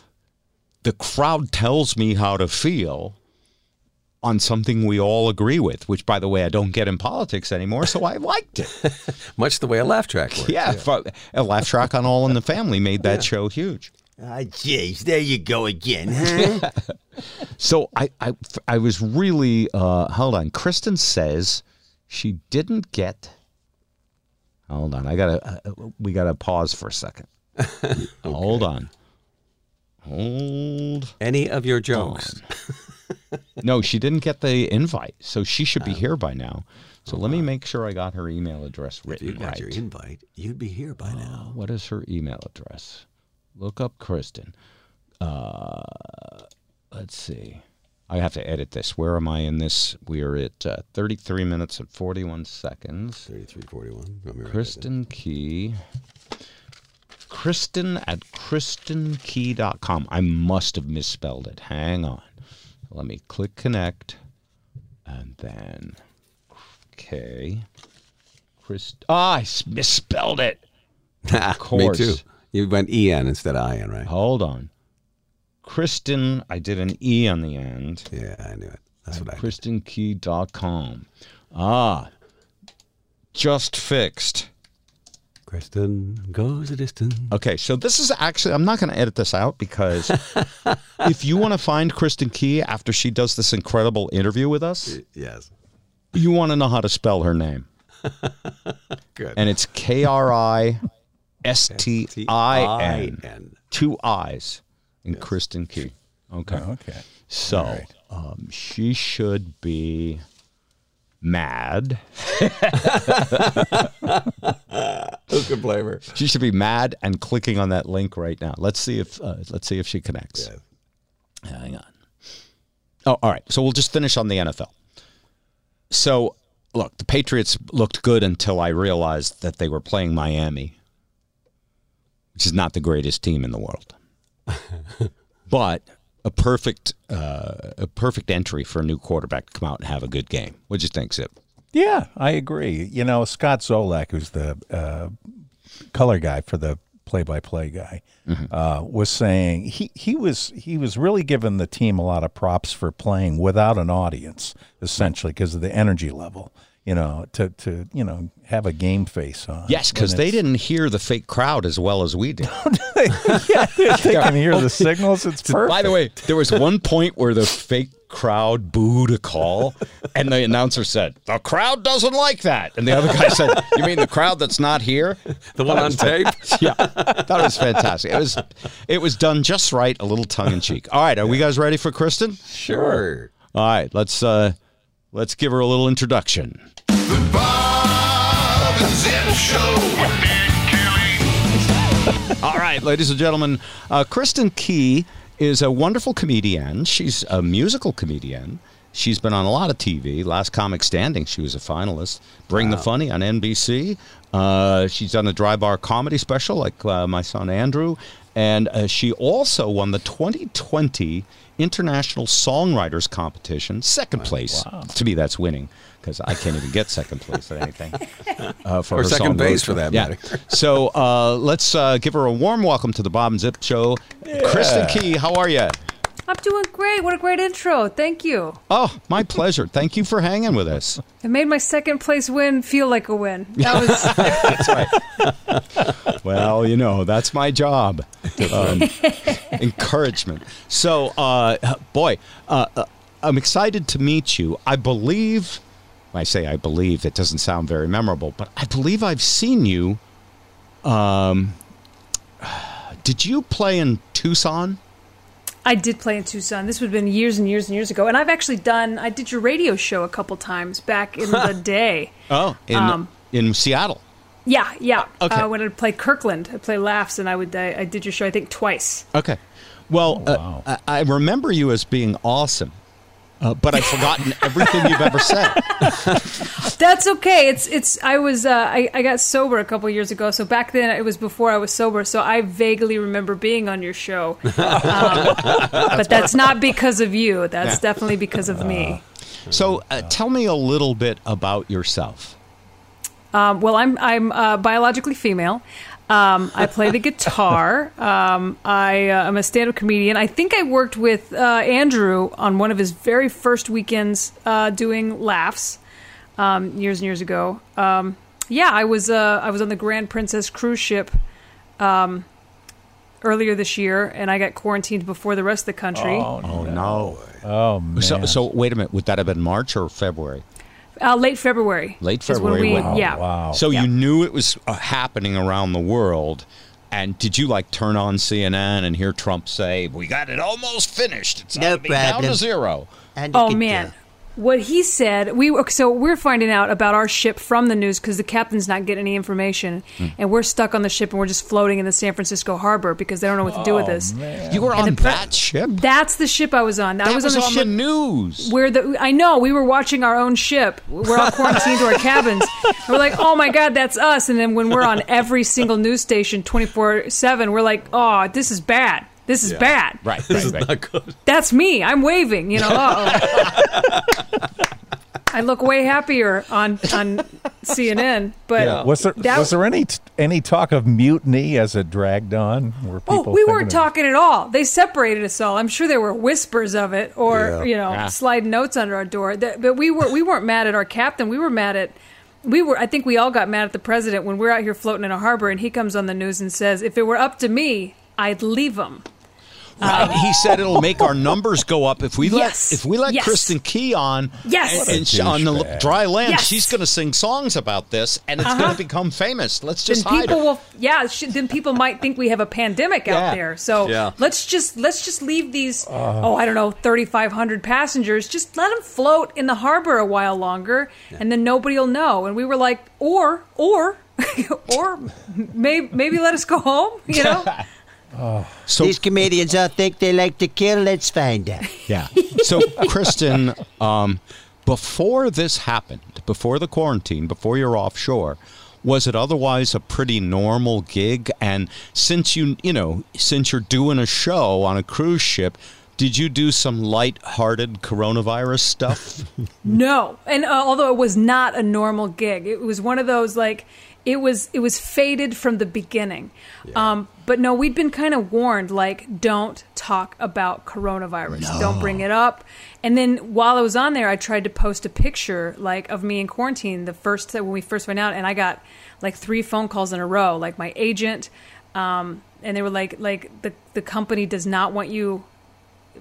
the crowd tells me how to feel on something we all agree with, which, by the way, I don't get in politics anymore, so I liked it. Much the way a laugh track works. yeah, fu- a laugh track on All in the Family made that show huge. Ah, jeez, there you go again, huh? So I, I, I was really, uh, hold on. Kristin says she didn't get. Hold on, I gotta. Uh, we gotta pause for a second. Hold on. Hold. Any of your jokes. no, she didn't get the invite, so she should be here by now. So let me make sure I got her email address If written you got right. your invite, you'd be here by now. What is her email address? Look up Kristin. Uh, let's see. I have to edit this. Where am I in this? We are at uh, 33 minutes and 41 seconds. 33, 41. Kristin Key. Kristin at kristinkey.com. I must have misspelled it. Hang on. Let me click connect. And then, okay. Christ. Ah, I misspelled it. Of course. Me too. You went EN instead of IN, right? Hold on. Kristin, I did an E on the end. Yeah, I knew it. That's what I. KristinKey.com. Ah, just fixed. Kristin goes a distance. Okay, so this is actually, I'm not going to edit this out because if you want to find Kristin Key after she does this incredible interview with us, Yes. you want to know how to spell her name. Good. And it's K R I S T I N. Two I's in Kristin Key. Okay. Oh, okay. So um, she should be mad. Who could blame her? She should be mad and clicking on that link right now. Let's see if uh, let's see if she connects. Hang on. Oh, all right. So we'll just finish on the NFL. So, look, the Patriots looked good until I realized that they were playing Miami, which is not the greatest team in the world, but a perfect uh, a perfect entry for a new quarterback to come out and have a good game. What do you think, Zip? Yeah, I agree. You know, Scott Zolak, who's the uh, color guy for the play-by-play guy, uh, was saying he, he was he was really giving the team a lot of props for playing without an audience, essentially because of the energy level. You know, to to you know have a game face on. Yes, because they didn't hear the fake crowd as well as we did. yeah, they can hear the signals. It's perfect. By the way, there was one point where the fake crowd booed a call, and the announcer said, "The crowd doesn't like that," and the other guy said, "You mean the crowd that's not here? The one on tape? yeah, that was fantastic. It was, it was done just right, a little tongue in cheek. All right, are we guys ready for Kristin? Sure. All right, let's uh, let's give her a little introduction. Bob and Zip Show with Kelly. All right, ladies and gentlemen, uh, Kristin Key is a wonderful comedian. She's a musical comedian. She's been on a lot of TV. Last Comic Standing, she was a finalist. Bring the Funny on NBC. Uh, she's done a dry bar comedy special like uh, my son Andrew. And uh, she also won the 2020 International Songwriters Competition, second place. To me, that's winning because I can't even get second place at anything. Uh, for Or her second song base, for that Trip. matter. So uh, let's uh, give her a warm welcome to the Bob and Zip Show. Kristin Key, how are you? I'm doing great. What a great intro. Thank you. Oh, my pleasure. Thank you for hanging with us. It made my second place win feel like a win. That was Well, you know, that's my job. Um, encouragement. So, uh, boy, uh, uh, I'm excited to meet you. I believe, when I say I believe, that doesn't sound very memorable, but I believe I've seen you. Um, did you play in Tucson? I did play in Tucson. This would have been years and years and years ago. And I've actually done I did your radio show a couple times back in the day. Oh, in, Um, in Seattle. Yeah, yeah. Okay. Uh, when I'd play Kirkland, I'd play Laughs and I would I, I did your show I think twice. Okay. Well, uh, I, I remember you as being awesome, uh, but I've forgotten everything you've ever said. That's okay. It's it's. I was uh, I I got sober a couple years ago, so back then it was before I was sober. So I vaguely remember being on your show, um, but that's not because of you. That's Yeah. definitely because of me. So, uh, tell me a little bit about yourself. Um, well, I'm I'm uh, biologically female. Um, I play the guitar. Um, I uh, I'm a stand-up comedian. I think I worked with uh, Andrew on one of his very first weekends uh, doing laughs um, years and years ago. Um, yeah, I was uh, I was on the Grand Princess cruise ship um, earlier this year, and I got quarantined before the rest of the country. Oh, no. Oh, man. So, so wait a minute. Would that have been March or February? Uh, late February. Late is when February. we- when- yeah. So Yeah. you knew it was uh, happening around the world. And did you like turn on CNN and hear Trump say, "We got it almost finished. It's No no down to zero. And Oh man, what he said. We so we're finding out about our ship from the news because the captain's not getting any information, Hmm. and we're stuck on the ship and we're just floating in the San Francisco harbor because they don't know what to do with Oh, us. You were And on the that ship. That's the ship I was on. I That was, was on the on ship the news. Where the I know we were watching our own ship. We're all quarantined to our cabins. And we're like, oh my god, that's us. And then when we're on every single news station, twenty four seven, we're like, oh, this is bad. This is bad. Right. This right, is right. not good. That's me. I'm waving. You know. Uh-oh. I look way happier on on CNN, but was there that- was there any any talk of mutiny as it dragged on? Were Oh, we weren't of- talking at all. They separated us all. I'm sure there were whispers of it, or Yeah. you know, Yeah. sliding notes under our door. That- But we were we weren't mad at our captain. We were mad at. We were. I think we all got mad at the president when we're out here floating in a harbor, and he comes on the news and says, "If it were up to me, I'd leave him." Right. he said it'll make our numbers go up if we Yes. let if we let Yes. Kristin Key on. Yes. and, and she- on the douchebag. dry land, Yes. she's going to sing songs about this, and it's Uh-huh. going to become famous. Let's then just hide people her. will yeah sh- then people might think we have a pandemic Yeah. out there so Yeah. let's just let's just leave these oh i don't know 3500 passengers just let them float in the harbor a while longer and then nobody will know and we were like or or or maybe maybe let us go home you know So These comedians all think they like to kill. Let's find out. Yeah. So, Kristin, um, before this happened, before the quarantine, before you're offshore, was it otherwise a pretty normal gig? And since you, you know, since you're doing a show on a cruise ship, did you do some light-hearted coronavirus stuff? No, and uh, although it was not a normal gig, it was one of those like it was it was faded from the beginning. Um, but no, we'd been kind of warned like don't talk about coronavirus, don't bring it up. And then while I was on there, I tried to post a picture like of me in quarantine the first when we first went out, and I got like three phone calls in a row, like my agent, um, and they were like like the the company does not want you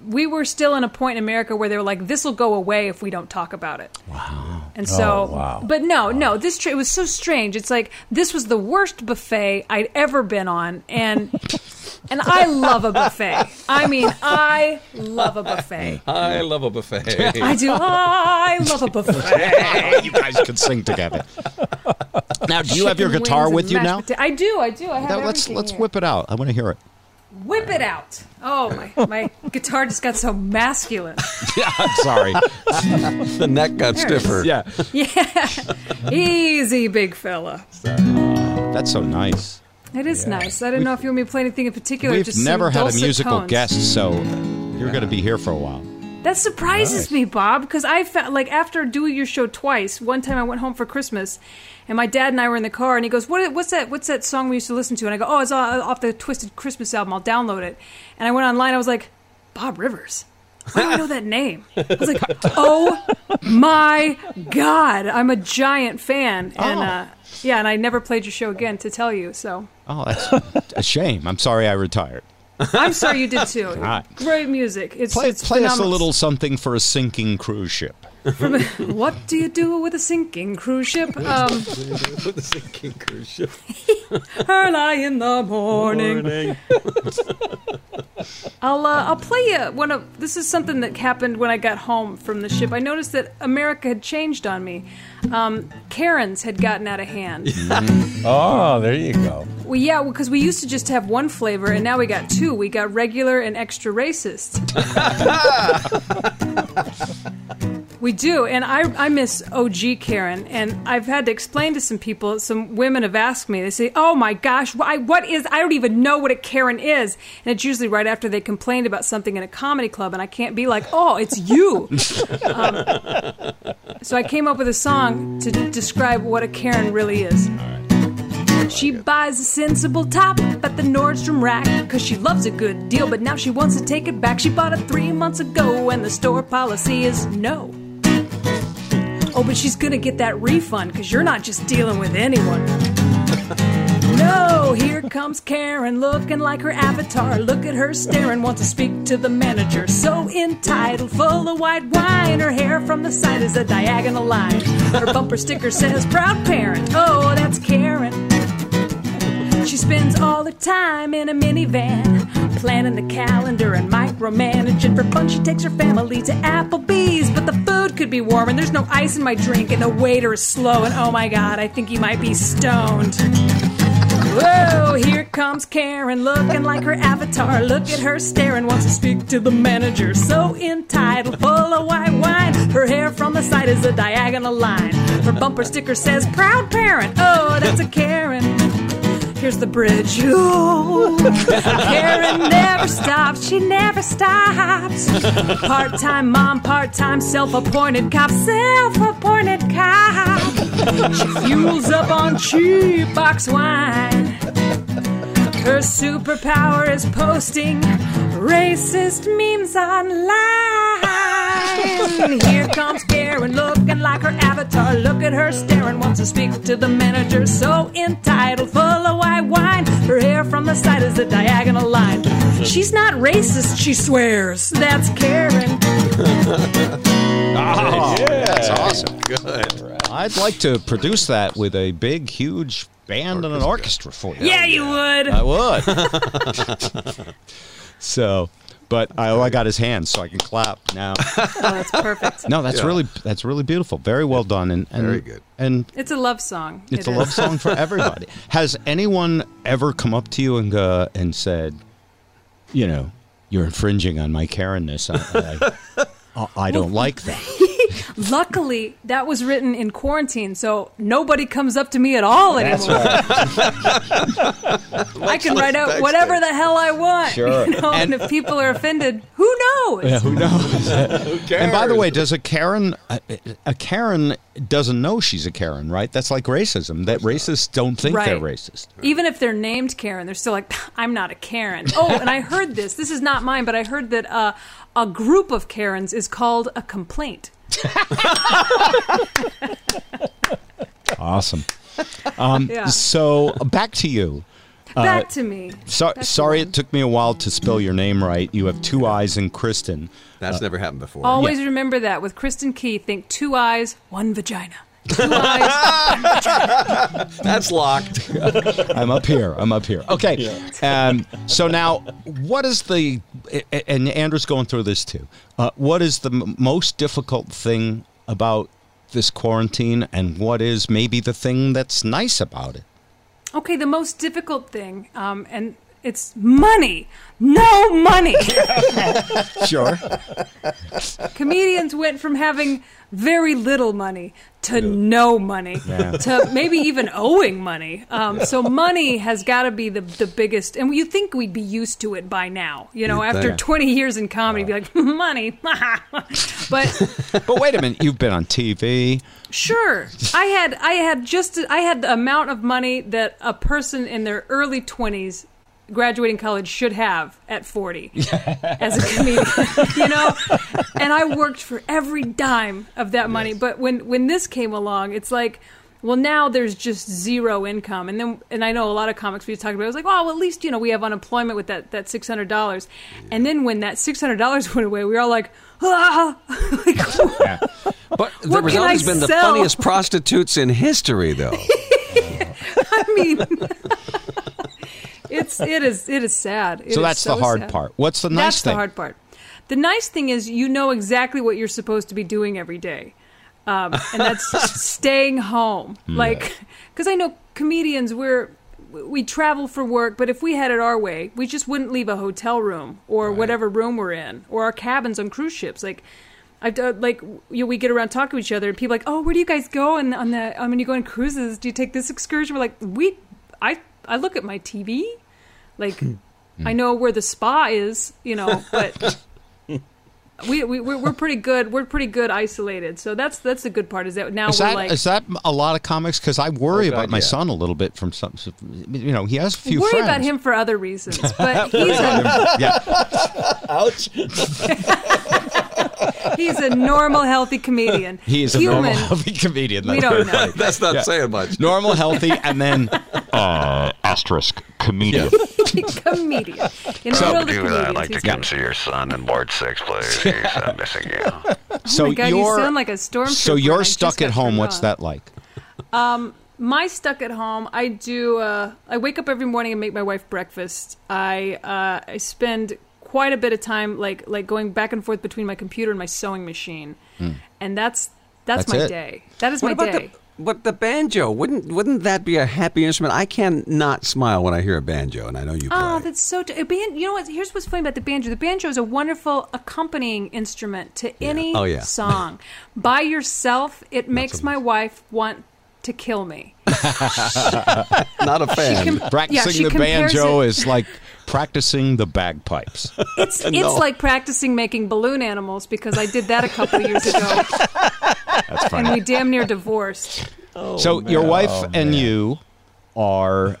we were still in a point in America where they were like, "This will go away if we don't talk about it." Wow. And so, Oh, wow. but no, no, this tra- it was so strange. It's like this was the worst buffet I'd ever been on, and and I love a buffet. I mean, I love a buffet. I love a buffet. I do. I love a buffet. you guys can sing together. Now, do you have your guitar with you now? pota- I do. I do. I have Now, let's let's here. whip it out. I want to hear it. Whip it out. Oh my! My guitar just got so masculine. Yeah, I'm sorry. the neck got There stiffer. yeah, Yeah, easy, big fella. that's so nice. It is nice. I don't know if you want me to play anything in particular. We've just some never had a musical tones. guest, so you're going to be here for a while. That surprises me, Bob, because I felt like after doing your show twice, one time I went home for Christmas, and my dad and I were in the car, and he goes, what, "What's that? What's that song we used to listen to?" And I go, "Oh, it's all- off the Twisted Christmas album. I'll download it." And I went online. I was like, "Bob Rivers." Why do I know that name? I was like, "Oh my god, I'm a giant fan." And Oh. uh, yeah, and I never played your show again to tell you. So Oh, that's a shame. I'm sorry I retired. I'm sorry you did too. Great music. It's Play, it's play us a little something for a sinking cruise ship. From, what do you do with a sinking cruise ship? Um, With the sinking cruise ship. early in the morning. I'll uh, I'll play you one of. This is something that happened when I got home from the ship. I noticed that America had changed on me. Um, Karens had gotten out of hand. Oh, there you go. Well, yeah, because we used to just have one flavor, and now we got two. We got regular and extra racist. we do, and I, I miss OG Karen, and I've had to explain to some people. Some women have asked me. They say, "Oh my gosh, why, what is? I don't even know what a Karen is." And it's usually right after they complained about something in a comedy club, and I can't be like, "Oh, it's you." um, so I came up with a song to describe what a Karen really is. She buys a sensible top at the Nordstrom rack Cause she loves a good deal, but now she wants to take it back She bought it three months ago and the store policy is no Oh, but she's gonna get that refund Cause you're not just dealing with anyone. No, here comes Karen looking like her avatar. Look at her staring, wants to speak to the manager. So entitled, full of white wine. Her hair from the side is a diagonal line. Her bumper sticker says proud parent. Oh, that's Karen. She spends all her time in a minivan, planning the calendar and micromanaging. For fun, she takes her family to Applebee's, but the food could be warm and there's no ice in my drink, and the waiter is slow. And oh my god, I think he might be stoned. Whoa, here comes Karen looking like her avatar. Look at her staring, wants to speak to the manager. So entitled, full of white wine. Her hair from the side is a diagonal line. Her bumper sticker says, Proud parent. Oh, that's a Karen. Here's the bridge. Ooh, Karen never stops. She never stops. Part time mom, part time self appointed cop. Self appointed cop. She fuels up on cheap box wine. Her superpower is posting racist memes online. Wine. Here comes Karen looking like her avatar. Look at her staring, wants to speak to the manager. So entitled, full of white wine. Her hair from the side is a diagonal line. She's not racist, she swears. That's Karen. Oh, Yeah. that's awesome. Good. I'd like to produce that with a big, huge band and an orchestra for you. Yeah, you would. I would. so, but I, oh, I got his hands, so I can clap now. Oh, that's perfect. No, that's Yeah. really that's really beautiful. Very well done, and, and Very good. And It's a love song. it's It a is. love song for everybody. Has anyone ever come up to you and go, and said, you know, you're infringing on my Karenness? I, I, I don't like that. Luckily, that was written in quarantine, so nobody comes up to me at all anymore. I can write out whatever the hell I want. Sure. You know? and, And- if people are offended, who knows? Yeah, who knows? And by the way, does a Karen a, a Karen doesn't know she's a Karen, right? That's like racism. That racists don't think they're Right. racist. Even if they're named Karen, they're still like, I'm not a Karen. Oh, and I heard this. This is not mine, but I heard that uh, a group of Karens is called a complaint. Awesome. Um, Yeah. So back to you. Back to me. So, Back to sorry, me. it took me a while to spell your name right. You have two eyes in Kristin. That's never happened before. Always remember that with Kristin Key. Think two eyes, one vagina. Two eyes, one vagina. That's locked. I'm up here. I'm up here. Okay. Um, so now, what is the and Andrew's going through this too. Uh, what is the m- most difficult thing about this quarantine, and what is maybe the thing that's nice about it? Okay, the most difficult thing, um, and it's money. No money. Sure. Comedians went from having very little money to no money Yeah. to maybe even owing money. Um, so money has got to be the the biggest, and you think we'd be used to it by now. You know, You'd after think. 20 years in comedy, be like money, but but wait a minute. You've been on TV. Sure. I had I had just I had the amount of money that a person in their early 20s graduating college should have at 40 as a comedian, you know? And I worked for every dime of that money, but when when this came along, it's like well, now there's just zero income, and then and I know a lot of comics we talked about. It was like, oh, well, at least you know we have unemployment with that that six hundred dollars, and then when that six hundred dollars went away, we were all like, ah, But the What result has been the funniest prostitutes in history, though. I mean, it's it is it is sad. It so that's the hard sad. part. What's the nice That's thing? the hard part. The nice thing is you know exactly what you're supposed to be doing every day, um, and that's staying home. Hmm. Like, because I know comedians we're we travel for work, but if we had it our way, we just wouldn't leave a hotel room or whatever room we're in or our cabins on cruise ships. Like. I've done, like you know, we get around talking to each other, and people are like, "Oh, where do you guys go?" And on the, I mean, you go on cruises. Do you take this excursion? We're like, we, I, I look at my TV, like, hmm. I know where the spa is, you know, but we, we we're, we're pretty good. We're pretty good isolated. So that's that's the good part is that now Is we're that like is that a lot of comics? Because I worry Oh, God, about my yeah. son a little bit from some. You know, he has a few worry friends. about him for other reasons, but he's a yeah, Ouch. he's a normal, healthy comedian. he is a normal, healthy comedian. We don't know. funny. That's not Yeah. saying much. Normal, healthy, and then uh, asterisk comedian. comedian in the So- world of that. I'd like to come good. see your son in Ward 6, please. He's uh, missing you. So oh my God, you're you sound like a stormtrooper. so you're stuck at home. What's on. that like? Um, my stuck at home. I do. Uh, I wake up every morning and make my wife breakfast. I uh, I spend quite a bit of time like like going back and forth between my computer and my sewing machine, hmm. and that's that's, That's my it. day. That is What my about day. the but the banjo? Wouldn't wouldn't that be a happy instrument? I can not smile when I hear a banjo, and I know you oh, play. Oh, that's so. T- a ban- you know what? Here's what's funny about the banjo. The banjo is a wonderful accompanying instrument to any Oh, yeah. song. By yourself, it makes my wife want to kill me. not a fan. com- Practicing she the banjo it- is like practicing the bagpipes. It's it's No. like practicing making balloon animals because I did that a couple of years ago, That's and we damn near divorced. so your wife Oh, and man. you are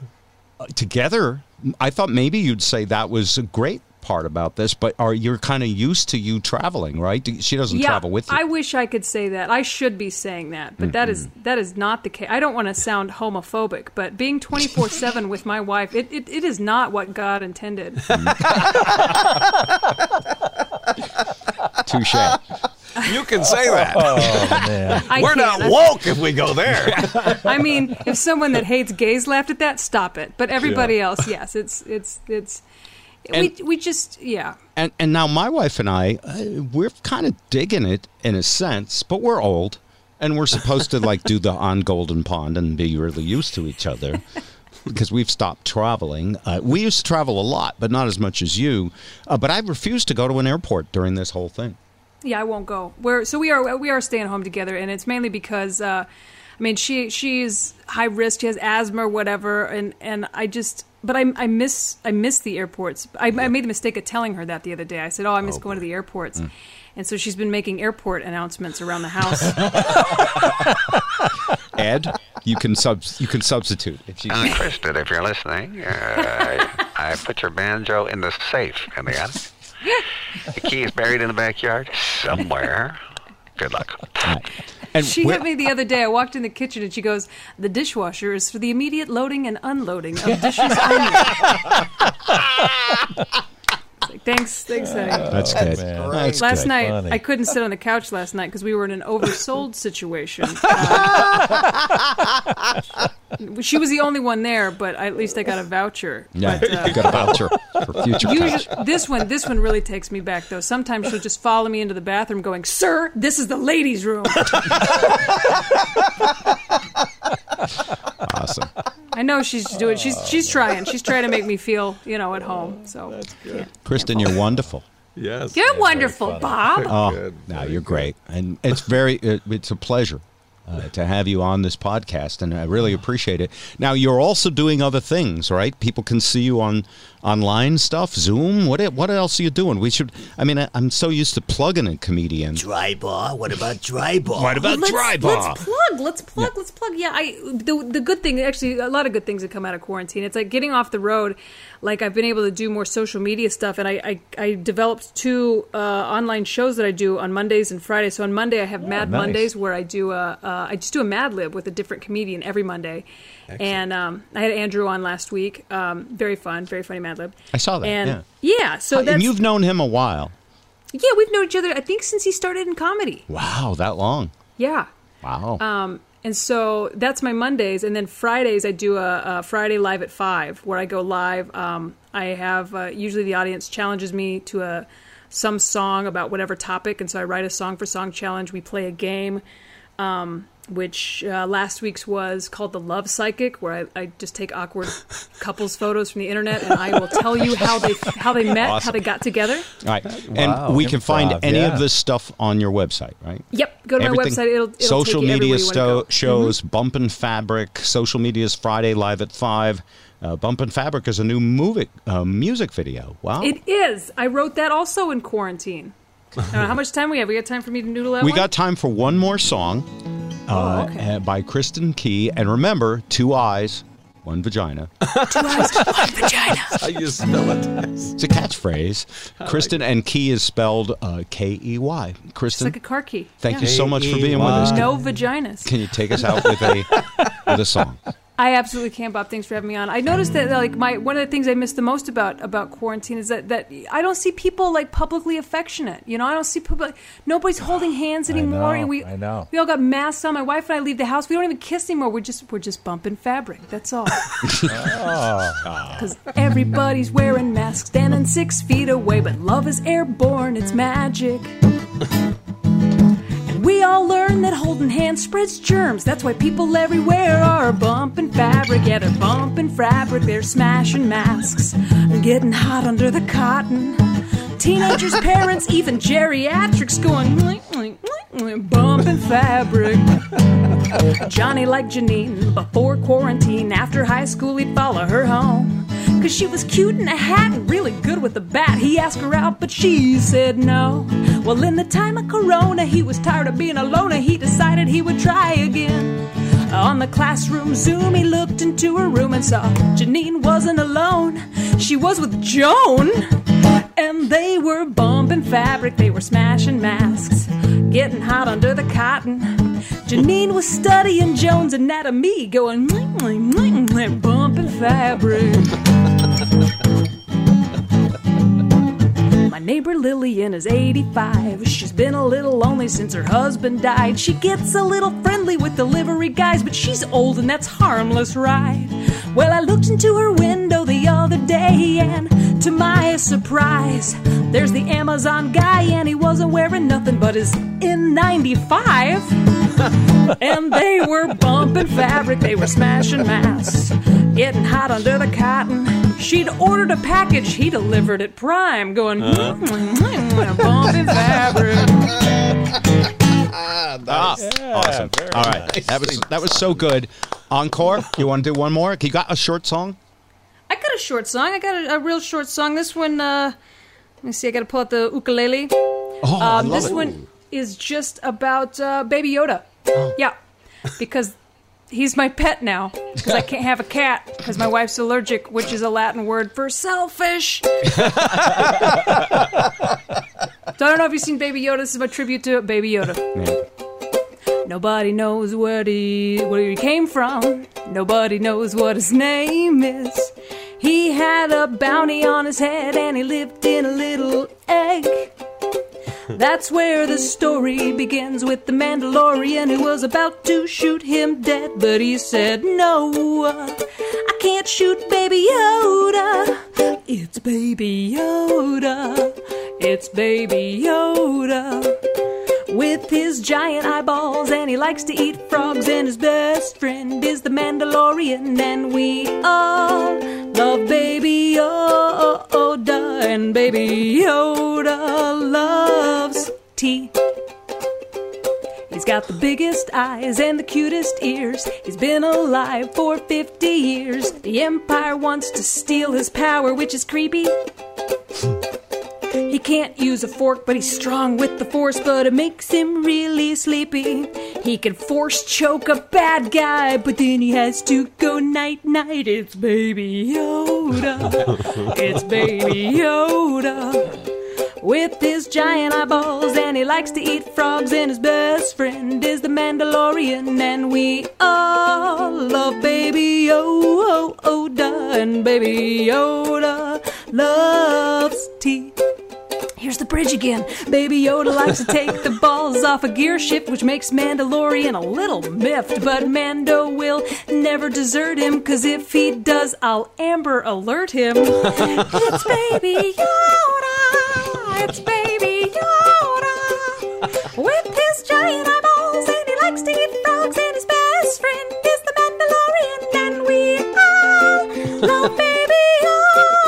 uh, together. I thought maybe you'd say that was a great part about this, but are you're kind of used to you traveling, right? She doesn't yeah, travel with you. I wish I could say that. I should be saying that, but that is that is not the case. I don't want to sound homophobic, but being twenty four seven with my wife, it, it, it is not what God intended. Touche. You can say that. Oh man. We're can't. not woke if we go there. I mean, if someone that hates gays laughed at that, stop it. But everybody else, yes, it's it's it's. We we just yeah. And and now my wife and I, uh, we're kind of digging it in a sense, but we're old, and we're supposed to like do the on Golden Pond and be really used to each other. Because we've stopped traveling. Uh, we used to travel a lot, but not as much as you. Uh, but I refused to go to an airport during this whole thing. Yeah, I won't go. We're so we are we are staying home together, and it's mainly because uh, I mean she she's high risk, she has asthma or whatever, and and I just but I I miss I miss the airports. I, I made the mistake of telling her that the other day. I said, "Oh, I miss going to the airports," and so she's been making airport announcements around the house. Ed, you can sub you can substitute if you. Uh, Kristin, if you're listening, uh, I, I put your banjo in the safe in the attic. The key is buried in the backyard somewhere. Good luck. And she hit me the other day. I walked in the kitchen and she goes, "The dishwasher is for the immediate loading and unloading of dishes only." It's like, thanks, thanks, honey. That's good. man. That's last good. night, Funny. I couldn't sit on the couch last night because we were in an oversold situation. Uh, she was the only one there, but I, at least I got a voucher. Yeah, But, uh, you got a voucher for future Usually, this one, this one really takes me back though. Sometimes she'll just follow me into the bathroom, going, "Sir, this is the ladies' room." Awesome. I know she's doing. She's she's trying. She's trying to make me feel, you know, at home. So yeah. Kristin, you're wonderful. yes. you're wonderful, Bob. Oh, no, you're great, and it's very it, it's a pleasure uh, to have you on this podcast, and I really appreciate it. Now, you're also doing other things, right? People can see you on online stuff, Zoom. What what else are you doing? We should. I mean, I, I'm so used to plugging a comedian. Dry bar? What about dry bar? What about let's, dry bar? Let's plug. Let's plug. Let's plug. Yeah, I the the good thing actually a lot of good things that come out of quarantine. It's like getting off the road. Like I've been able to do more social media stuff, and I I, I developed two uh, online shows that I do on Mondays and Fridays. So on Monday I have Mad nice. Mondays where I do a uh, I just do a Mad Lib with a different comedian every Monday. And um, I had Andrew on last week. Um, very fun, very funny Mad Lib. I saw that, And yeah. yeah, so and you've known him a while. yeah we've known each other. I think since he started in comedy. Wow, that long. Yeah. Wow. Um, and so that's my Mondays, and then Fridays I do a, a Friday live at five, where I go live. Um, I have uh, usually the audience challenges me to a some song about whatever topic, and so I write a song for song challenge. We play a game, um, which uh, last week's was called the Love Psychic, where I, I just take awkward couples photos from the internet, and I will tell you how they how they met, how they got together. All right, Wow, and we can find any yeah. of this stuff on your website, right? Yep, go to my website. It'll, it'll social take you media everywhere you wanna. Mm-hmm. shows, Bumpin Fabric. Social media's Friday live at five. Uh, Bumpin Fabric is a new movie, uh, music video. Wow. It is. I wrote that also in quarantine. I how much time we have. We got time for me to noodle that we one? got time for one more song uh, Oh, okay. uh, by Kristin Key. And remember, two eyes, one vagina. Two eyes, one vagina. How you spell it? It's a catchphrase. Kristin and Key is spelled uh, K E Y. It's Kristin, like a car key. thank Yeah. you so much for being with us. No vaginas. Can you take us out with a with a song? I absolutely can't, Bob. Thanks for having me on. I noticed that like my one of the things I miss the most about about quarantine is that that I don't see people like publicly affectionate. You know, I don't see people. Nobody's holding hands anymore. know, and we I know. we all got masks on. My wife and I leave the house. We don't even kiss anymore. We're just we're just bumping fabric. That's all. Because everybody's wearing masks, standing six feet away. But love is airborne. It's magic. We all learn that holding hands spreads germs. That's why people everywhere are bumping fabric. Yeah, they're bumping fabric. They're smashing masks getting hot under the cotton. Teenagers, parents, even geriatrics going "Mwah, mwah, mwah, mwah," bumping fabric. Johnny liked Janine before quarantine. After high school, he'd follow her home. Cause she was cute in a hat and really good with a bat. He asked her out, but she said no. Well, in the time of Corona, he was tired of being alone and he decided he would try again. On the classroom Zoom, he looked into her room and saw Janine wasn't alone. She was with Joan. And they were bumping fabric, they were smashing masks, getting hot under the cotton. Janine was studying Joan's anatomy, going "Mwah, mwah, mwah, mwah," bumping fabric. My neighbor Lillian is 85. She's been a little lonely since her husband died. She gets a little friendly with the delivery guys, but she's old and that's harmless, right? Well, I looked into her window the other day, and to my surprise, there's the Amazon guy, and he wasn't wearing nothing but his N95. And they were bumping fabric, they were smashing masks, getting hot under the cotton. She'd ordered a package, he delivered it prime, going Uh-huh. "Mm, mm, mm, bumping fabric. Ah, awesome. All right, that was that was so good. Encore. You want to do one more? You got a short song? I got a short song. I got a, a real short song. This one, uh, let me see. I got to pull out the ukulele. Oh, I um, love this it. one is just about uh, Baby Yoda. Yeah, because he's my pet now. Because I can't have a cat because my wife's allergic, which is a Latin word for selfish. so I don't know if you've seen Baby Yoda. This is my tribute to Baby Yoda. Nobody knows where he, where he came from. Nobody knows what his name is. He had a bounty on his head and he lived in a little egg. That's where the story begins with the Mandalorian who was about to shoot him dead. But he said, No, I can't shoot Baby Yoda. It's Baby Yoda. It's Baby Yoda with his giant eyeballs, and he likes to eat frogs. And his best friend is the Mandalorian, and we all love Baby Yoda, and Baby Yoda loves tea. He's got the biggest eyes and the cutest ears. He's been alive for 50 years. The Empire wants to steal his power, which is creepy. He can't use a fork, but he's strong with the force, but it makes him really sleepy. He can force choke a bad guy, but then he has to go night night. It's Baby Yoda. it's Baby Yoda. With his giant eyeballs, and he likes to eat frogs, and his best friend is the Mandalorian, and we all love Baby Yoda, and Baby Yoda loves tea. Here's the bridge again. Baby Yoda likes to take the balls off a gear shift, which makes Mandalorian a little miffed. But Mando will never desert him, cause if he does, I'll Amber alert him. it's Baby Yoda! It's Baby Yoda! With his giant eyeballs, and he likes to eat frogs, and his best friend is the Mandalorian, and we all love Baby Yoda,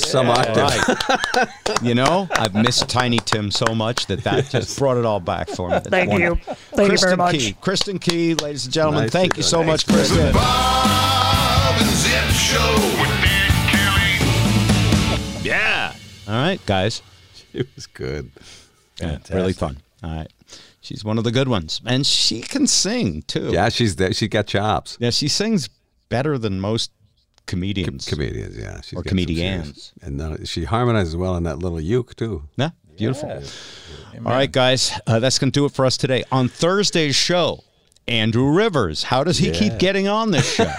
Yeah, some octave. you know, I've missed Tiny Tim so much that that just brought it all back for me. That's Thank you. wonderful. Thank you very Kristin much. Key. Kristin Key, ladies and gentlemen, Nice thank you go. so much, Kristin. Bob and Zip Show with Ed Kelly. Yeah. All right, guys. It was good. Yeah, really fun. All right. She's one of the good ones. And she can sing, too. Yeah, she's there. She got chops. Yeah, she sings better than most comedians. Comedians, yeah. She's Or got comedians. And uh, she harmonizes well on that little uke, too. Yeah, beautiful. All right, guys, uh, that's going to do it for us today. On Thursday's show, Andrew Rivers. How does he keep getting on this show?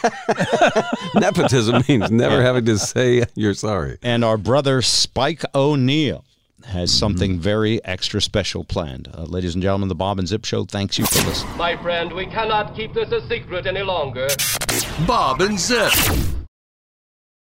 Nepotism means never having to say you're sorry. and our brother Spike O'Neill has Mm-hmm. something very extra special planned. Uh, ladies and gentlemen, the Bob and Zip Show thanks you for listening. My friend, we cannot keep this a secret any longer. Bob and Zip.